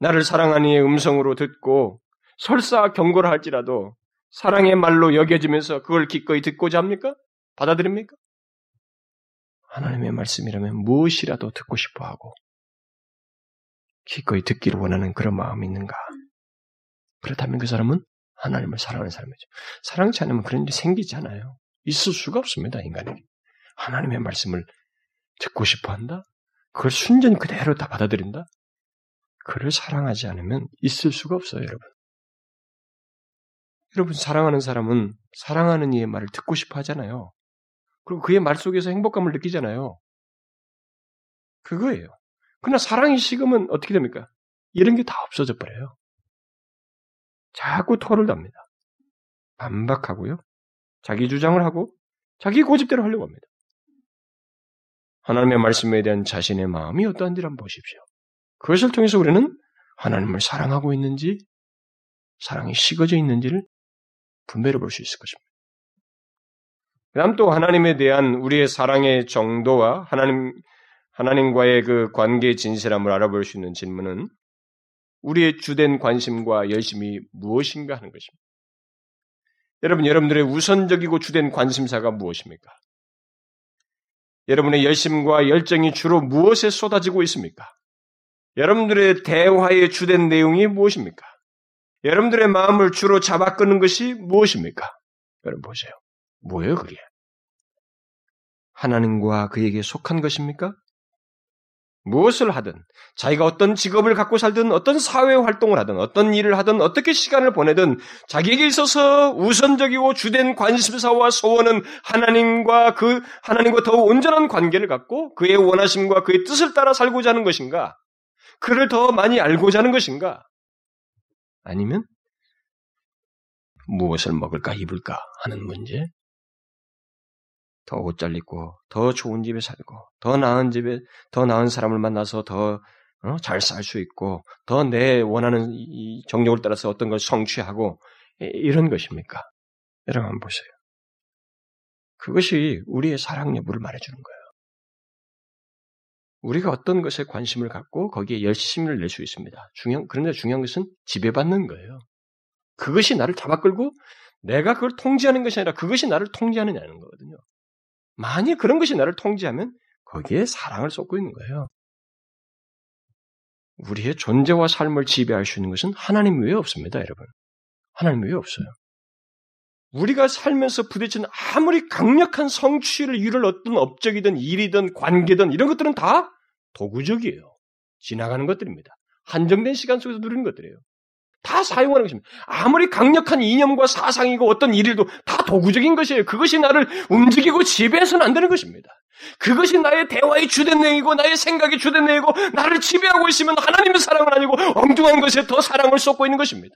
나를 사랑하는 이의 음성으로 듣고 설사 경고를 할지라도 사랑의 말로 여겨지면서 그걸 기꺼이 듣고자 합니까? 받아들입니까? 하나님의 말씀이라면 무엇이라도 듣고 싶어 하고 기꺼이 듣기를 원하는 그런 마음이 있는가? 그렇다면 그 사람은 하나님을 사랑하는 사람이죠. 사랑치 않으면 그런 일이 생기지 않아요. 있을 수가 없습니다, 인간에게. 하나님의 말씀을 듣고 싶어 한다? 그걸 순전히 그대로 다 받아들인다? 그를 사랑하지 않으면 있을 수가 없어요, 여러분. 여러분, 사랑하는 사람은 사랑하는 이의 말을 듣고 싶어 하잖아요. 그리고 그의 말 속에서 행복감을 느끼잖아요. 그거예요. 그러나 사랑이 식으면 어떻게 됩니까? 이런 게 다 없어져 버려요. 자꾸 토를 답니다. 반박하고요. 자기 주장을 하고 자기 고집대로 하려고 합니다. 하나님의 말씀에 대한 자신의 마음이 어떠한지 한번 보십시오. 그것을 통해서 우리는 하나님을 사랑하고 있는지 사랑이 식어져 있는지를 분별해 볼 수 있을 것입니다. 그 다음 또 하나님에 대한 우리의 사랑의 정도와 하나님, 하나님과의 그 관계의 진실함을 알아볼 수 있는 질문은 우리의 주된 관심과 열심이 무엇인가 하는 것입니다. 여러분, 여러분들의 우선적이고 주된 관심사가 무엇입니까? 여러분의 열심과 열정이 주로 무엇에 쏟아지고 있습니까? 여러분들의 대화의 주된 내용이 무엇입니까? 여러분들의 마음을 주로 잡아 끄는 것이 무엇입니까? 여러분 보세요. 뭐예요, 그게? 하나님과 그에게 속한 것입니까? 무엇을 하든, 자기가 어떤 직업을 갖고 살든, 어떤 사회 활동을 하든, 어떤 일을 하든, 어떻게 시간을 보내든, 자기에게 있어서 우선적이고 주된 관심사와 소원은 하나님과 그, 하나님과 더 온전한 관계를 갖고, 그의 원하심과 그의 뜻을 따라 살고자 하는 것인가? 그를 더 많이 알고자 하는 것인가? 아니면, 무엇을 먹을까, 입을까 하는 문제? 더 옷 잘 입고, 더 좋은 집에 살고, 더 나은 집에, 더 나은 사람을 만나서 더잘 살수 어, 있고, 더 내 원하는 정력을 따라서 어떤 걸 성취하고, 이런 것입니까? 여러분 한번 보세요. 그것이 우리의 사랑 여부를 말해주는 거예요. 우리가 어떤 것에 관심을 갖고 거기에 열심을 낼 수 있습니다. 중요한, 그런데 중요한 것은 지배받는 거예요. 그것이 나를 잡아 끌고 내가 그걸 통제하는 것이 아니라 그것이 나를 통제하느냐는 거거든요. 만약 그런 것이 나를 통제하면 거기에 사랑을 쏟고 있는 거예요. 우리의 존재와 삶을 지배할 수 있는 것은 하나님 외에 없습니다, 여러분. 하나님 외에 없어요. 우리가 살면서 부딪히는 아무리 강력한 성취를 이룰 어떤 업적이든 일이든 관계든 이런 것들은 다 도구적이에요. 지나가는 것들입니다. 한정된 시간 속에서 누리는 것들이에요. 다 사용하는 것입니다. 아무리 강력한 이념과 사상이고 어떤 일일도 다 도구적인 것이에요. 그것이 나를 움직이고 지배해서는 안 되는 것입니다. 그것이 나의 대화의 주된 내용이고 나의 생각의 주된 내용이고 나를 지배하고 있으면 하나님의 사랑은 아니고 엉뚱한 것에 더 사랑을 쏟고 있는 것입니다.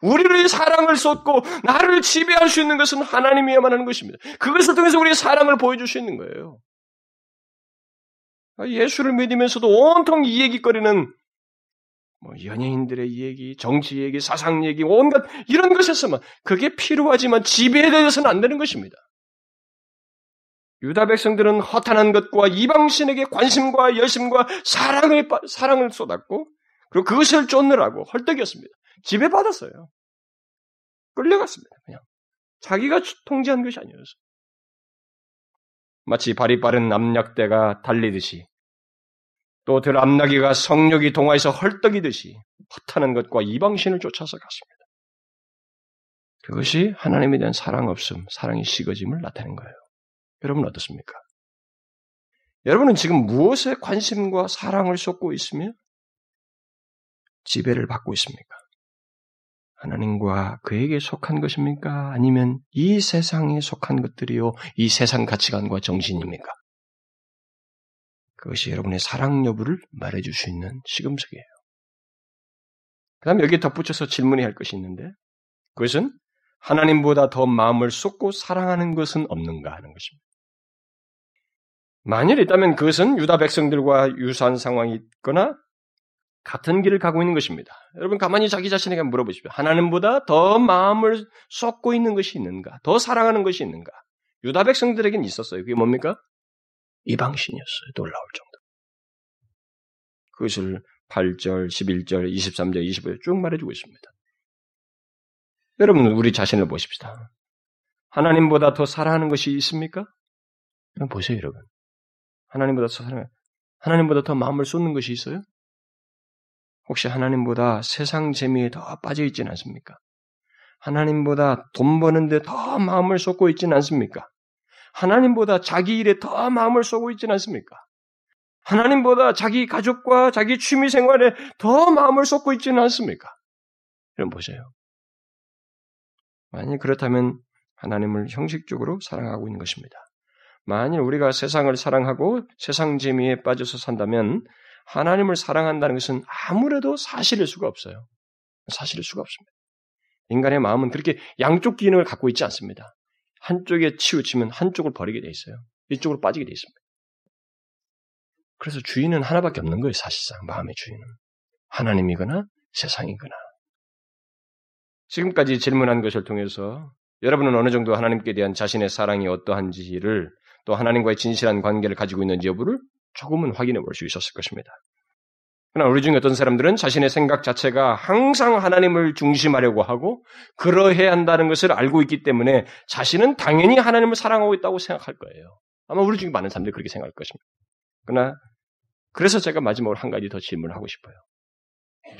우리를 사랑을 쏟고 나를 지배할 수 있는 것은 하나님이야만 하는 것입니다. 그것을 통해서 우리의 사랑을 보여줄 수 있는 거예요. 예수를 믿으면서도 온통 이 얘기거리는 뭐 연예인들의 얘기, 정치 얘기, 사상 얘기, 온갖 이런 것에서만 그게 필요하지만 지배에 대해서는 안 되는 것입니다. 유다 백성들은 허탄한 것과 이방신에게 관심과 열심과 사랑을 사랑을 쏟았고 그리고 그것을 쫓느라고 헐떡이었습니다. 지배받았어요. 끌려갔습니다. 그냥 자기가 통제한 것이 아니어서 마치 발이 빠른 남약대가 달리듯이 또 들암나기가 성욕이 동화에서 헐떡이듯이 허탄한 것과 이방신을 쫓아서 갔습니다. 그것이 하나님에 대한 사랑 없음, 사랑이 식어짐을 나타낸 거예요. 여러분 어떻습니까? 여러분은 지금 무엇에 관심과 사랑을 쏟고 있으며 지배를 받고 있습니까? 하나님과 그에게 속한 것입니까? 아니면 이 세상에 속한 것들이요, 이 세상 가치관과 정신입니까? 그것이 여러분의 사랑 여부를 말해줄 수 있는 시금석이에요. 그 다음에 여기에 덧붙여서 질문해야 할 것이 있는데, 그것은 하나님보다 더 마음을 쏟고 사랑하는 것은 없는가 하는 것입니다. 만일 있다면 그것은 유다 백성들과 유사한 상황이 있거나 같은 길을 가고 있는 것입니다. 여러분 가만히 자기 자신에게 물어보십시오. 하나님보다 더 마음을 쏟고 있는 것이 있는가? 더 사랑하는 것이 있는가? 유다 백성들에게는 있었어요. 그게 뭡니까? 이방신이었어요. 놀라울 정도. 그것을 8절, 11절, 23절, 25절 쭉 말해주고 있습니다. 여러분 우리 자신을 보십시다. 하나님보다 더 사랑하는 것이 있습니까? 보세요, 여러분. 하나님보다 더 사랑, 하나님보다 더 마음을 쏟는 것이 있어요? 혹시 하나님보다 세상 재미에 더 빠져 있지는 않습니까? 하나님보다 돈 버는데 더 마음을 쏟고 있지는 않습니까? 하나님보다 자기 일에 더 마음을 쏟고 있지는 않습니까? 하나님보다 자기 가족과 자기 취미 생활에 더 마음을 쏟고 있지는 않습니까? 여러분 보세요. 만약 그렇다면 하나님을 형식적으로 사랑하고 있는 것입니다. 만일 우리가 세상을 사랑하고 세상 재미에 빠져서 산다면 하나님을 사랑한다는 것은 아무래도 사실일 수가 없어요. 사실일 수가 없습니다. 인간의 마음은 그렇게 양쪽 기능을 갖고 있지 않습니다. 한쪽에 치우치면 한쪽을 버리게 돼 있어요. 이쪽으로 빠지게 돼 있습니다. 그래서 주인은 하나밖에 없는 거예요, 사실상. 마음의 주인은. 하나님이거나 세상이거나. 지금까지 질문한 것을 통해서 여러분은 어느 정도 하나님께 대한 자신의 사랑이 어떠한지를 또 하나님과의 진실한 관계를 가지고 있는지 여부를 조금은 확인해 볼 수 있었을 것입니다. 그러나 우리 중에 어떤 사람들은 자신의 생각 자체가 항상 하나님을 중심하려고 하고 그러해야 한다는 것을 알고 있기 때문에 자신은 당연히 하나님을 사랑하고 있다고 생각할 거예요. 아마 우리 중에 많은 사람들이 그렇게 생각할 것입니다. 그러나 그래서 제가 마지막으로 한 가지 더 질문을 하고 싶어요.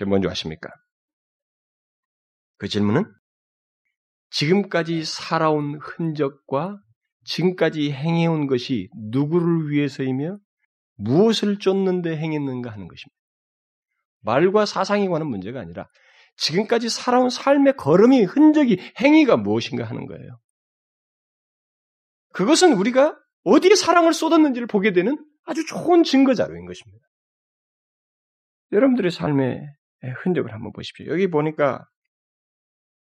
뭔지 아십니까? 그 질문은 지금까지 살아온 흔적과 지금까지 행해온 것이 누구를 위해서이며 무엇을 쫓는데 행했는가 하는 것입니다. 말과 사상에 관한 문제가 아니라 지금까지 살아온 삶의 걸음이, 흔적이, 행위가 무엇인가 하는 거예요. 그것은 우리가 어디에 사랑을 쏟았는지를 보게 되는 아주 좋은 증거 자료인 것입니다. 여러분들의 삶의 흔적을 한번 보십시오. 여기 보니까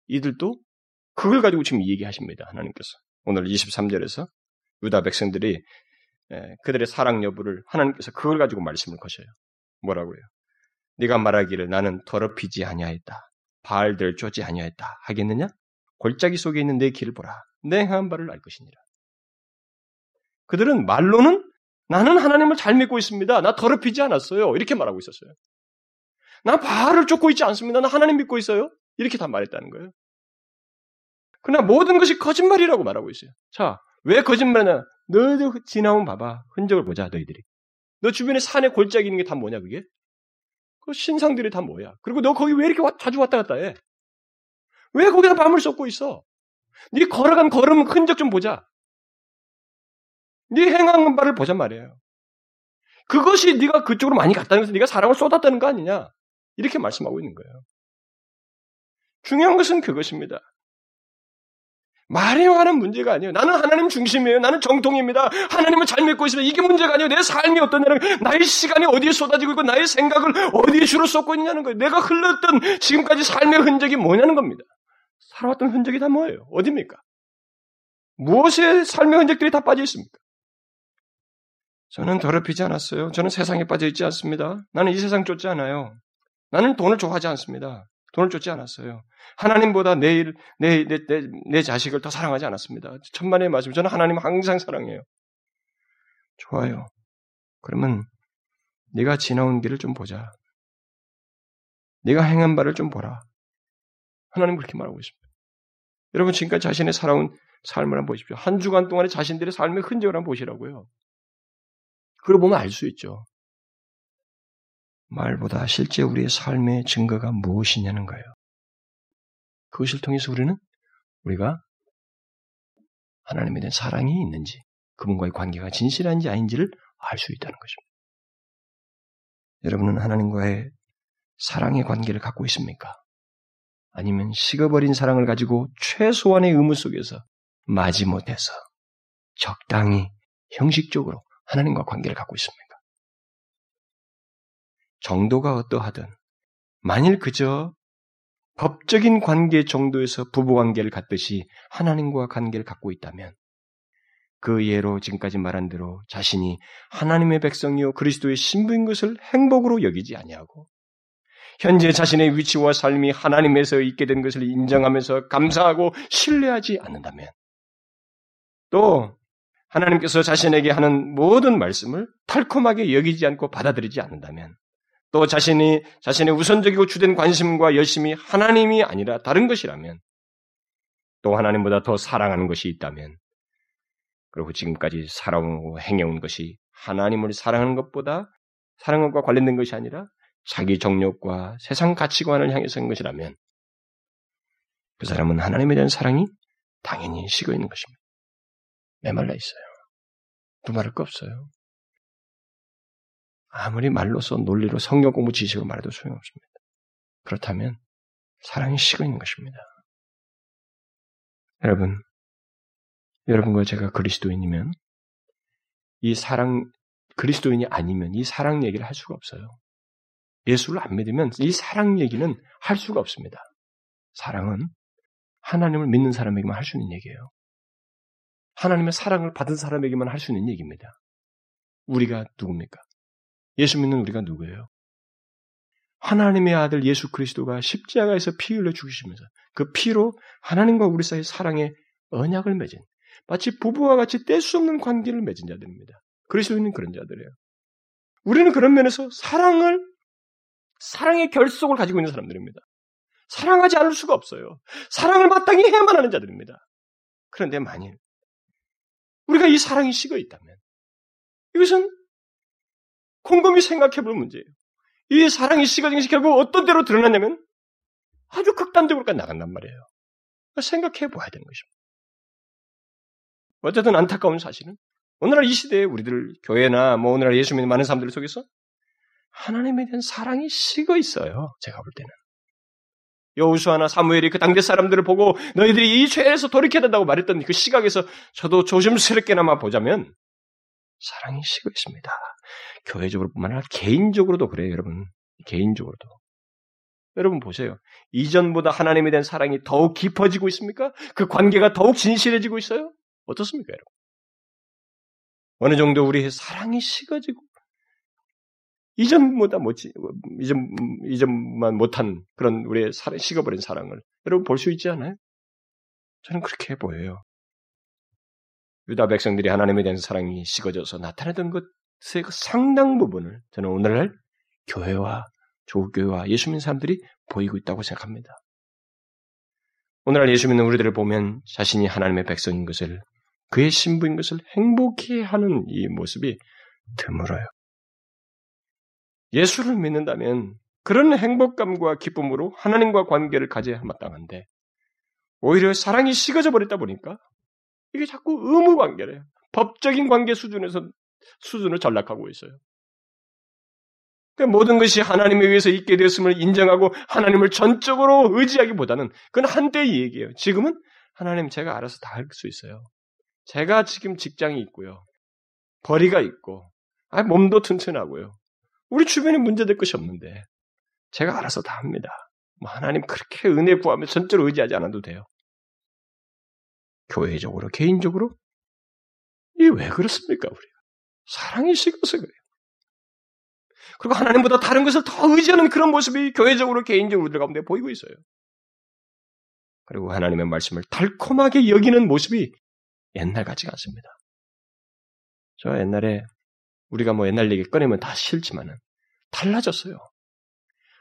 이들도 그걸 가지고 지금 얘기하십니다. 하나님께서. 오늘 23절에서 유다 백성들이 그들의 사랑 여부를 하나님께서 그걸 가지고 말씀을 거셔요. 뭐라고요? 네가 말하기를 나는 더럽히지 아니하였다. 바알들 쫓지 아니하였다. 하겠느냐? 골짜기 속에 있는 내 길을 보라. 내 행한 바를 알 것이니라. 그들은 말로는 나는 하나님을 잘 믿고 있습니다. 나 더럽히지 않았어요. 이렇게 말하고 있었어요. 나 바알을 쫓고 있지 않습니다. 나 하나님 믿고 있어요. 이렇게 다 말했다는 거예요. 그러나 모든 것이 거짓말이라고 말하고 있어요. 자, 왜 거짓말이냐? 너희들 지나온 봐봐. 흔적을 보자, 너희들이. 너 주변에 산에 골짜기 있는 게 다 뭐냐, 그게? 그 신상들이 다 뭐야? 그리고 너 거기 왜 이렇게 자주 왔다 갔다 해? 왜 거기다 밤을 쏟고 있어? 네 걸어간 걸음 흔적 좀 보자. 네 행한 바를 보자 말이에요. 그것이 네가 그쪽으로 많이 갔다는 것은 네가 사랑을 쏟았다는 거 아니냐? 이렇게 말씀하고 있는 거예요. 중요한 것은 그것입니다. 말에 관한 문제가 아니에요. 나는 하나님 중심이에요. 나는 정통입니다. 하나님을 잘 믿고 있습니다. 이게 문제가 아니에요. 내 삶이 어떠냐는 나의 시간이 어디에 쏟아지고 있고 나의 생각을 어디에 주로 쏟고 있냐는 거예요. 내가 흘렀던 지금까지 삶의 흔적이 뭐냐는 겁니다. 살아왔던 흔적이 다 뭐예요? 어디입니까? 무엇에 삶의 흔적들이 다 빠져 있습니까? 저는 더럽히지 않았어요. 저는 세상에 빠져 있지 않습니다. 나는 이 세상 쫓지 않아요. 나는 돈을 좋아하지 않습니다. 돈을 쫓지 않았어요. 하나님보다 내, 내, 내, 내, 내 자식을 더 사랑하지 않았습니다. 천만의 말씀. 저는 하나님 항상 사랑해요. 좋아요. 그러면 네가 지나온 길을 좀 보자. 네가 행한 바를 좀 보라. 하나님 그렇게 말하고 있습니다. 여러분 지금까지 자신의 살아온 삶을 한번 보십시오. 한 주간 동안에 자신들의 삶의 흔적을 한번 보시라고요. 그걸 보면 알 수 있죠. 말보다 실제 우리의 삶의 증거가 무엇이냐는 거예요. 그것을 통해서 우리는 우리가 하나님에 대한 사랑이 있는지, 그분과의 관계가 진실한지 아닌지를 알 수 있다는 것입니다. 여러분은 하나님과의 사랑의 관계를 갖고 있습니까? 아니면 식어버린 사랑을 가지고 최소한의 의무 속에서 마지못해서 적당히 형식적으로 하나님과 관계를 갖고 있습니까? 정도가 어떠하든 만일 그저 법적인 관계 정도에서 부부 관계를 갖듯이 하나님과 관계를 갖고 있다면 그 예로 지금까지 말한 대로 자신이 하나님의 백성이요 그리스도의 신부인 것을 행복으로 여기지 아니하고 현재 자신의 위치와 삶이 하나님에서 있게 된 것을 인정하면서 감사하고 신뢰하지 않는다면 또 하나님께서 자신에게 하는 모든 말씀을 달콤하게 여기지 않고 받아들이지 않는다면 또 자신이 자신의 우선적이고 주된 관심과 열심이 하나님이 아니라 다른 것이라면 또 하나님보다 더 사랑하는 것이 있다면 그리고 지금까지 살아오고 행해온 것이 하나님을 사랑하는 것보다 사랑과 관련된 것이 아니라 자기 정욕과 세상 가치관을 향해서 한 것이라면 그 사람은 하나님에 대한 사랑이 당연히 식어 있는 것입니다. 메말라 있어요. 두말할 거 없어요. 아무리 말로써 논리로 성경 공부 지식으로 말해도 소용없습니다. 그렇다면 사랑이 식어 있는 것입니다. 여러분, 여러분과 제가 그리스도인이면 이 사랑 그리스도인이 아니면 이 사랑 얘기를 할 수가 없어요. 예수를 안 믿으면 이 사랑 얘기는 할 수가 없습니다. 사랑은 하나님을 믿는 사람에게만 할 수 있는 얘기예요. 하나님의 사랑을 받은 사람에게만 할 수 있는 얘기입니다. 우리가 누굽니까? 예수 믿는 우리가 누구예요? 하나님의 아들 예수 그리스도가 십자가에서 피 흘려 죽으시면서 그 피로 하나님과 우리 사이 사랑의 언약을 맺은 마치 부부와 같이 뗄 수 없는 관계를 맺은 자들입니다. 그리스도인은 그런 자들이에요. 우리는 그런 면에서 사랑을 사랑의 결속을 가지고 있는 사람들입니다. 사랑하지 않을 수가 없어요. 사랑을 마땅히 해야만 하는 자들입니다. 그런데 만일 우리가 이 사랑이 식어 있다면 이것은 곰곰이 생각해 볼 문제예요. 이 사랑이 식어진 것이 결국 어떤 대로 드러났냐면 아주 극단적으로까지 나간단 말이에요. 생각해 봐야 되는 것입니다. 어쨌든 안타까운 사실은 오늘날 이 시대에 우리들 교회나 뭐 오늘날 예수 믿는 많은 사람들 속에서 하나님에 대한 사랑이 식어 있어요. 제가 볼 때는. 여우수아나 사무엘이 그 당대 사람들을 보고 너희들이 이 죄에서 돌이켜야 된다고 말했던 그 시각에서 저도 조심스럽게나마 보자면 사랑이 식어 있습니다. 교회적으로뿐만 아니라 개인적으로도 그래요, 여러분. 개인적으로도. 여러분 보세요. 이전보다 하나님에 대한 사랑이 더욱 깊어지고 있습니까? 그 관계가 더욱 진실해지고 있어요? 어떻습니까, 여러분? 어느 정도 우리의 사랑이 식어지고 이전보다 못지 이전 이전만 못한 그런 우리의 사랑, 식어버린 사랑을 여러분 볼 수 있지 않아요? 저는 그렇게 보여요. 유다 백성들이 하나님에 대한 사랑이 식어져서 나타나던 것의 그 상당 부분을 저는 오늘날 교회와 조교와 예수 믿는 사람들이 보이고 있다고 생각합니다. 오늘날 예수 믿는 우리들을 보면 자신이 하나님의 백성인 것을 그의 신부인 것을 행복해 하는 이 모습이 드물어요. 예수를 믿는다면 그런 행복감과 기쁨으로 하나님과 관계를 가져야 마땅한데 오히려 사랑이 식어져 버렸다 보니까 이게 자꾸 의무 관계래요. 법적인 관계 수준에서 수준을 전락하고 있어요. 그러니까 모든 것이 하나님에 의해서 있게 되었음을 인정하고 하나님을 전적으로 의지하기보다는 그건 한때의 얘기예요. 지금은 하나님 제가 알아서 다 할 수 있어요. 제가 지금 직장이 있고요. 벌이가 있고, 아, 몸도 튼튼하고요. 우리 주변에 문제될 것이 없는데, 제가 알아서 다 합니다. 뭐 하나님 그렇게 은혜 구하며 전적으로 의지하지 않아도 돼요. 교회적으로, 개인적으로? 이게 왜 그렇습니까, 우리가? 사랑이 식어서 그래요. 그리고 하나님보다 다른 것을 더 의지하는 그런 모습이 교회적으로, 개인적으로 우리 가운데 보이고 있어요. 그리고 하나님의 말씀을 달콤하게 여기는 모습이 옛날 같지가 않습니다. 저 옛날에 우리가 뭐 옛날 얘기 꺼내면 다 싫지만은 달라졌어요.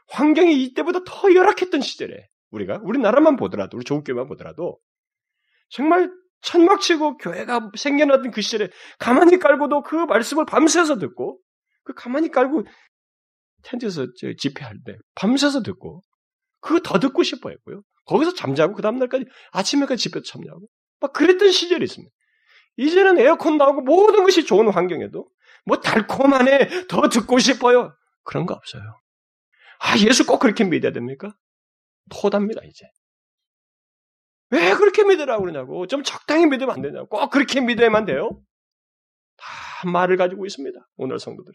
환경이 이때보다 더 열악했던 시절에 우리가 우리나라만 보더라도 우리 조국교만 보더라도 정말 천막치고 교회가 생겨났던 그 시절에 가만히 깔고도 그 말씀을 밤새서 듣고 그 가만히 깔고 텐트에서 집회할 때 밤새서 듣고 그거 더 듣고 싶어 했고요. 거기서 잠자고 그 다음날까지 아침에까지 집회 참여하고 막 그랬던 시절이 있습니다. 이제는 에어컨 나오고 모든 것이 좋은 환경에도 뭐 달콤하네 더 듣고 싶어요. 그런 거 없어요. 아 예수 꼭 그렇게 믿어야 됩니까? 토답니다 이제. 왜 그렇게 믿으라고 그러냐고. 좀 적당히 믿으면 안 되냐고. 꼭 그렇게 믿어야만 돼요. 다 말을 가지고 있습니다. 오늘 성도들.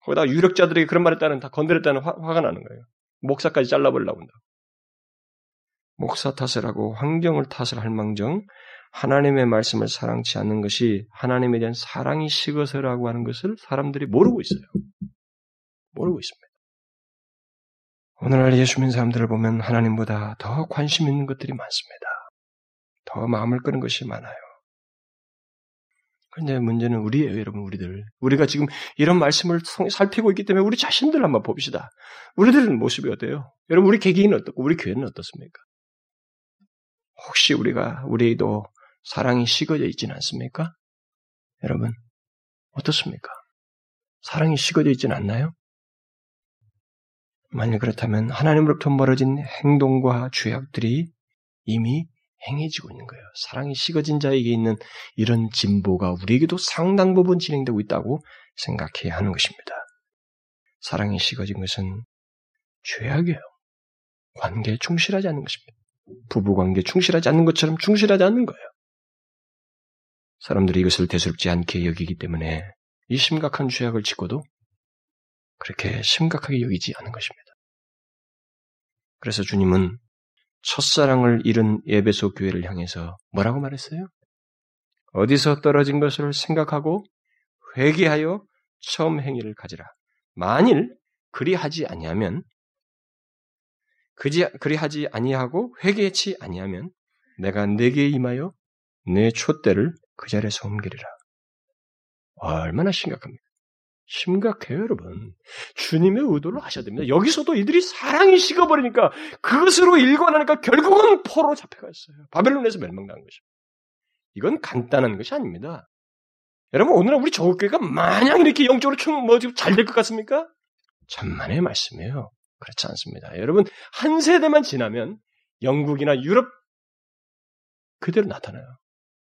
거기다 유력자들이 그런 말 했다는 다 건드렸다는 화, 가 나는 거예요. 목사까지 잘라버리려고 한다. 목사 탓을 하고 환경을 탓을 할 망정 하나님의 말씀을 사랑치 않는 것이 하나님에 대한 사랑이 식어서라고 하는 것을 사람들이 모르고 있어요. 모르고 있습니다. 오늘날 예수 믿는 사람들을 보면 하나님보다 더 관심 있는 것들이 많습니다. 더 마음을 끄는 것이 많아요. 그런데 문제는 우리예요, 여러분, 우리들. 우리가 지금 이런 말씀을 살피고 있기 때문에 우리 자신들 한번 봅시다. 우리들은 모습이 어때요? 여러분, 우리 개개인은 어떻고, 우리 교회는 어떻습니까? 혹시 우리가, 우리도 사랑이 식어져 있지는 않습니까? 여러분, 어떻습니까? 사랑이 식어져 있지는 않나요? 만약 그렇다면 하나님으로부터 멀어진 행동과 죄악들이 이미 행해지고 있는 거예요. 사랑이 식어진 자에게 있는 이런 진보가 우리에게도 상당 부분 진행되고 있다고 생각해야 하는 것입니다. 사랑이 식어진 것은 죄악이에요. 관계에 충실하지 않는 것입니다. 부부 관계에 충실하지 않는 것처럼 충실하지 않는 거예요. 사람들이 이것을 대수롭지 않게 여기기 때문에 이 심각한 죄악을 짓고도 그렇게 심각하게 여기지 않은 것입니다. 그래서 주님은 첫사랑을 잃은 예배소 교회를 향해서 뭐라고 말했어요? 어디서 떨어진 것을 생각하고 회개하여 처음 행위를 가지라. 만일 그리하지 아니하면 그지 그리하지 아니하고 회개치 아니하면 내가 내게 임하여 내 촛대를 그 자리에서 옮기리라. 얼마나 심각합니까? 심각해요, 여러분. 주님의 의도를 하셔야 됩니다. 여기서도 이들이 사랑이 식어버리니까 그것으로 일관하니까 결국은 포로 잡혀갔어요. 바벨론에서 멸망당한 것입니다. 이건 간단한 것이 아닙니다. 여러분, 오늘은 우리 조국교회가 마냥 이렇게 영적으로 충, 뭐, 잘될 것 같습니까? 천만의 말씀이에요. 그렇지 않습니다. 여러분, 한 세대만 지나면 영국이나 유럽 그대로 나타나요.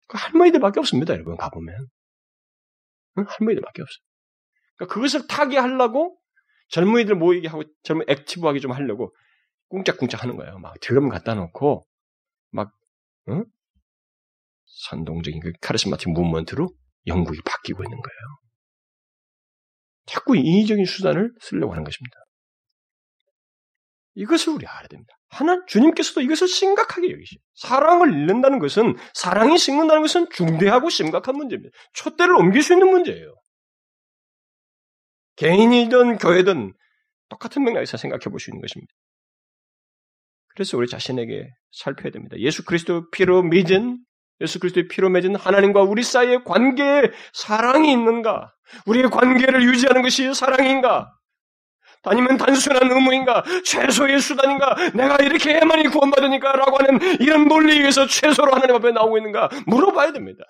그 할머니들밖에 없습니다, 여러분, 가보면. 응? 할머니들밖에 없어요. 그러니까 그것을 타게 하려고 젊은이들 모이게 하고 젊은 액티브하게 좀 하려고 꿍짝꿍짝 하는 거예요. 막 드럼 갖다 놓고 막 응? 선동적인 그 카리스마틱 무브먼트로 영국이 바뀌고 있는 거예요. 자꾸 인위적인 수단을 쓰려고 하는 것입니다. 이것을 우리 알아야 됩니다. 하나 주님께서도 이것을 심각하게 여기시. 사랑을 잃는다는 것은 사랑이 식는다는 것은 중대하고 심각한 문제입니다. 촛대를 옮길 수 있는 문제예요. 개인이든 교회든 똑같은 맥락에서 생각해 볼 수 있는 것입니다. 그래서 우리 자신에게 살펴야 됩니다. 예수 그리스도 피로 믿은 예수 그리스도의 피로 맺은 하나님과 우리 사이의 관계에 사랑이 있는가? 우리의 관계를 유지하는 것이 사랑인가? 아니면 단순한 의무인가? 최소의 수단인가? 내가 이렇게 해야만이 구원받으니까? 라고 하는 이런 논리에 의해서 최소로 하나님 앞에 나오고 있는가? 물어봐야 됩니다.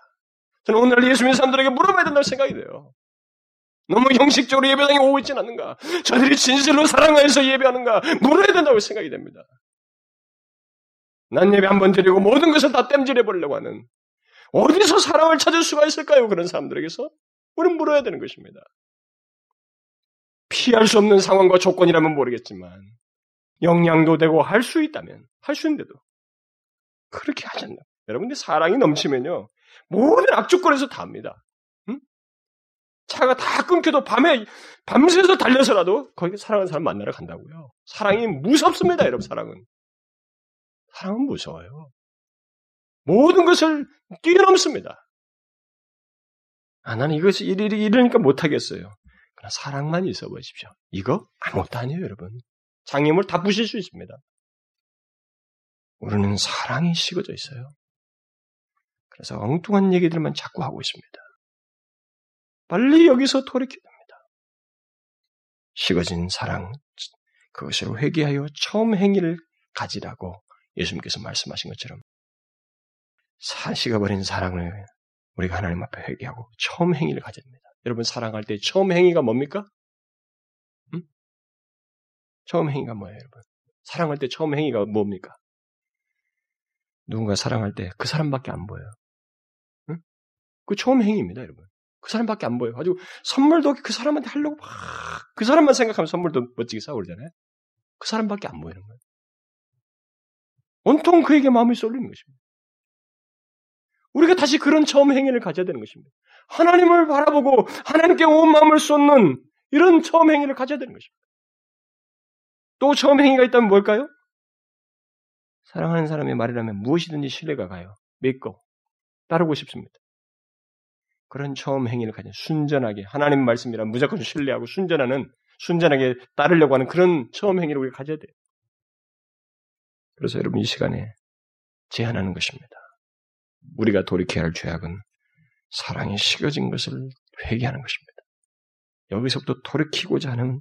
저는 오늘 예수 믿는 사람들에게 물어봐야 된다고 생각이 돼요. 너무 형식적으로 예배당에 오고 있지는 않는가? 저들이 진실로 사랑하여서 예배하는가? 물어야 된다고 생각이 됩니다. 난 예배 한 번 드리고 모든 것을 다 땜질해 보려고 하는 어디서 사랑을 찾을 수가 있을까요? 그런 사람들에게서 우리는 물어야 되는 것입니다. 피할 수 없는 상황과 조건이라면 모르겠지만 영향도 되고 할 수 있다면 할 수 있는데도 그렇게 하지 않나. 여러분들 사랑이 넘치면요 모든 악조건에서 다 합니다. 응? 차가 다 끊겨도 밤에 밤새서 달려서라도 거기 사랑하는 사람 만나러 간다고요. 사랑이 무섭습니다, 여러분. 사랑은 사랑은 무서워요. 모든 것을 뛰어넘습니다. 아, 나는 이것이 이러니까 못하겠어요. 그러나 사랑만 있어 보십시오. 이거 아무것도 아니에요, 여러분. 장애물 다 부실 수 있습니다. 우리는 사랑이 식어져 있어요. 그래서 엉뚱한 얘기들만 자꾸 하고 있습니다. 빨리 여기서 돌이켜야 됩니다. 식어진 사랑, 그것을 회개하여 처음 행위를 가지라고 예수님께서 말씀하신 것처럼 사식어버린 사랑을 우리가 하나님 앞에 회개하고 처음 행위를 가져야 됩니다. 여러분 사랑할 때 처음 행위가 뭡니까? 응? 처음 행위가 뭐예요, 여러분? 사랑할 때 처음 행위가 뭡니까? 누군가 사랑할 때 그 사람밖에 안 보여요. 응? 그 처음 행위입니다, 여러분. 그 사람밖에 안 보여요. 가지고 선물도 그 사람한테 하려고 막 그 사람만 생각하면 선물도 멋지게 싸고 그러잖아요. 그 사람밖에 안 보이는 거예요. 온통 그에게 마음이 쏠리는 것입니다. 우리가 다시 그런 처음 행위를 가져야 되는 것입니다. 하나님을 바라보고 하나님께 온 마음을 쏟는 이런 처음 행위를 가져야 되는 것입니다. 또 처음 행위가 있다면 뭘까요? 사랑하는 사람의 말이라면 무엇이든지 신뢰가 가요. 믿고 따르고 싶습니다. 그런 처음 행위를 가진 순전하게 하나님 말씀이라 무조건 신뢰하고 순전하는 순전하게 따르려고 하는 그런 처음 행위를 우리가 가져야 돼요. 그래서 여러분 이 시간에 제안하는 것입니다. 우리가 돌이켜야 할 죄악은 사랑이 식어진 것을 회개하는 것입니다. 여기서부터 돌이키고자 하는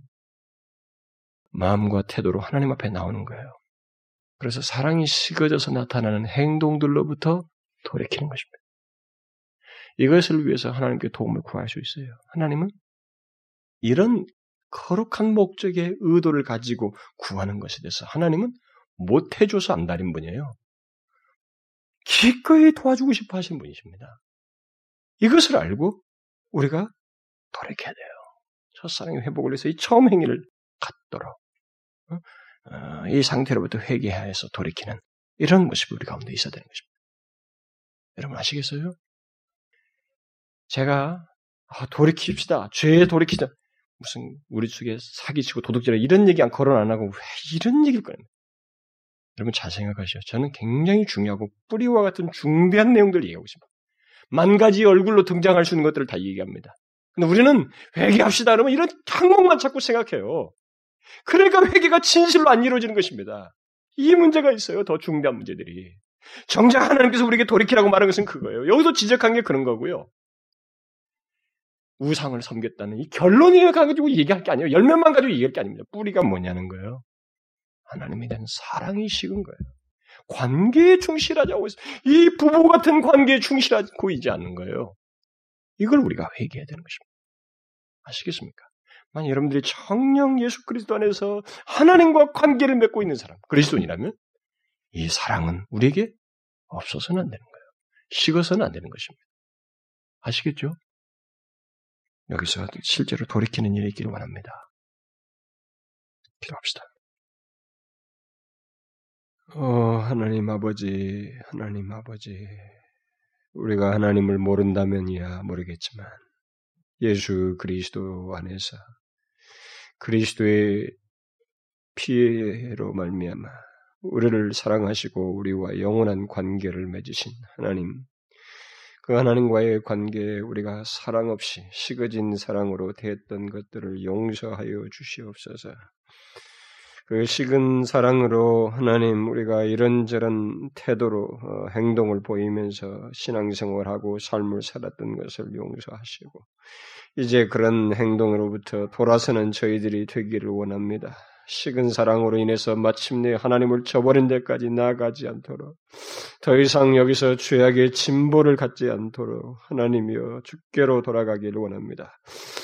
마음과 태도로 하나님 앞에 나오는 거예요. 그래서 사랑이 식어져서 나타나는 행동들로부터 돌이키는 것입니다. 이것을 위해서 하나님께 도움을 구할 수 있어요. 하나님은 이런 거룩한 목적의 의도를 가지고 구하는 것에 대해서 하나님은 못해줘서 안달인 분이에요. 기꺼이 도와주고 싶어 하시는 분이십니다. 이것을 알고 우리가 돌이켜야 돼요. 첫사랑의 회복을 위해서 이 처음 행위를 갖도록 어? 어, 이 상태로부터 회개해서 돌이키는 이런 모습이 우리 가운데 있어야 되는 것입니다. 여러분 아시겠어요? 제가 아, 돌이킵시다. 죄에 돌이키자. 무슨 우리 쪽에 사기치고 도둑질 이런 얘기 안 거론 안 하고 왜 이런 얘기를 꺼냅니까? 여러분 잘 생각하시오. 저는 굉장히 중요하고 뿌리와 같은 중대한 내용들을 얘기하고 있습니다. 만 가지 얼굴로 등장할 수 있는 것들을 다 얘기합니다. 근데 우리는 회개합시다 그러면 이런 항목만 자꾸 생각해요. 그러니까 회개가 진실로 안 이루어지는 것입니다. 이 문제가 있어요. 더 중대한 문제들이. 정작 하나님께서 우리에게 돌이키라고 말한 것은 그거예요. 여기서 지적한 게 그런 거고요. 우상을 섬겼다는 이 결론을 가지고 얘기할 게 아니에요. 열매만 가지고 얘기할 게 아닙니다. 뿌리가 뭐냐는 거예요. 하나님에 대한 사랑이 식은 거예요. 관계에 않고 있어요. 이 부부 같은 관계에 충실하고 있지 않는 거예요. 이걸 우리가 회개해야 되는 것입니다. 아시겠습니까? 만약 여러분들이 청령 예수 그리스도 안에서 하나님과 관계를 맺고 있는 사람, 그리스도인이라면 이 사랑은 우리에게 없어서는 안 되는 거예요. 식어서는 안 되는 것입니다. 아시겠죠? 여기서 실제로 돌이키는 일이 있기를 원합니다. 기도합시다. 어, 하나님 아버지, 하나님 아버지. 우리가 하나님을 모른다면이야 모르겠지만, 예수 그리스도 안에서 그리스도의 피해로 말미암아 우리를 사랑하시고 우리와 영원한 관계를 맺으신 하나님, 그 하나님과의 관계에 우리가 사랑 없이 식어진 사랑으로 대했던 것들을 용서하여 주시옵소서. 그 식은 사랑으로 하나님 우리가 이런저런 태도로 어, 행동을 보이면서 신앙생활하고 삶을 살았던 것을 용서하시고 이제 그런 행동으로부터 돌아서는 저희들이 되기를 원합니다. 식은 사랑으로 인해서 마침내 하나님을 저버린 데까지 나아가지 않도록 더 이상 여기서 죄악의 진보를 갖지 않도록 하나님이여 주께로 돌아가기를 원합니다.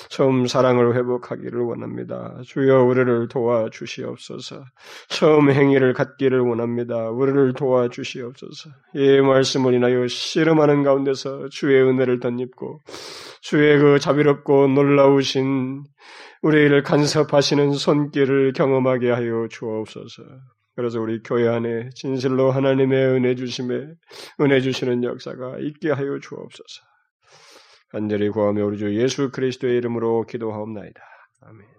처음 사랑을 회복하기를 원합니다. 주여 우리를 도와주시옵소서. 처음 행위를 갖기를 원합니다. 우리를 도와주시옵소서. 이 말씀을 인하여 씨름하는 가운데서 주의 은혜를 덧입고 주의 그 자비롭고 놀라우신 우리를 간섭하시는 손길을 경험하게 하여 주옵소서. 그래서 우리 교회 안에 진실로 하나님의 은혜 주심에 은혜 주시는 역사가 있게 하여 주옵소서. 간절히 구하며 우리 주 예수 그리스도의 이름으로 기도하옵나이다. 아멘.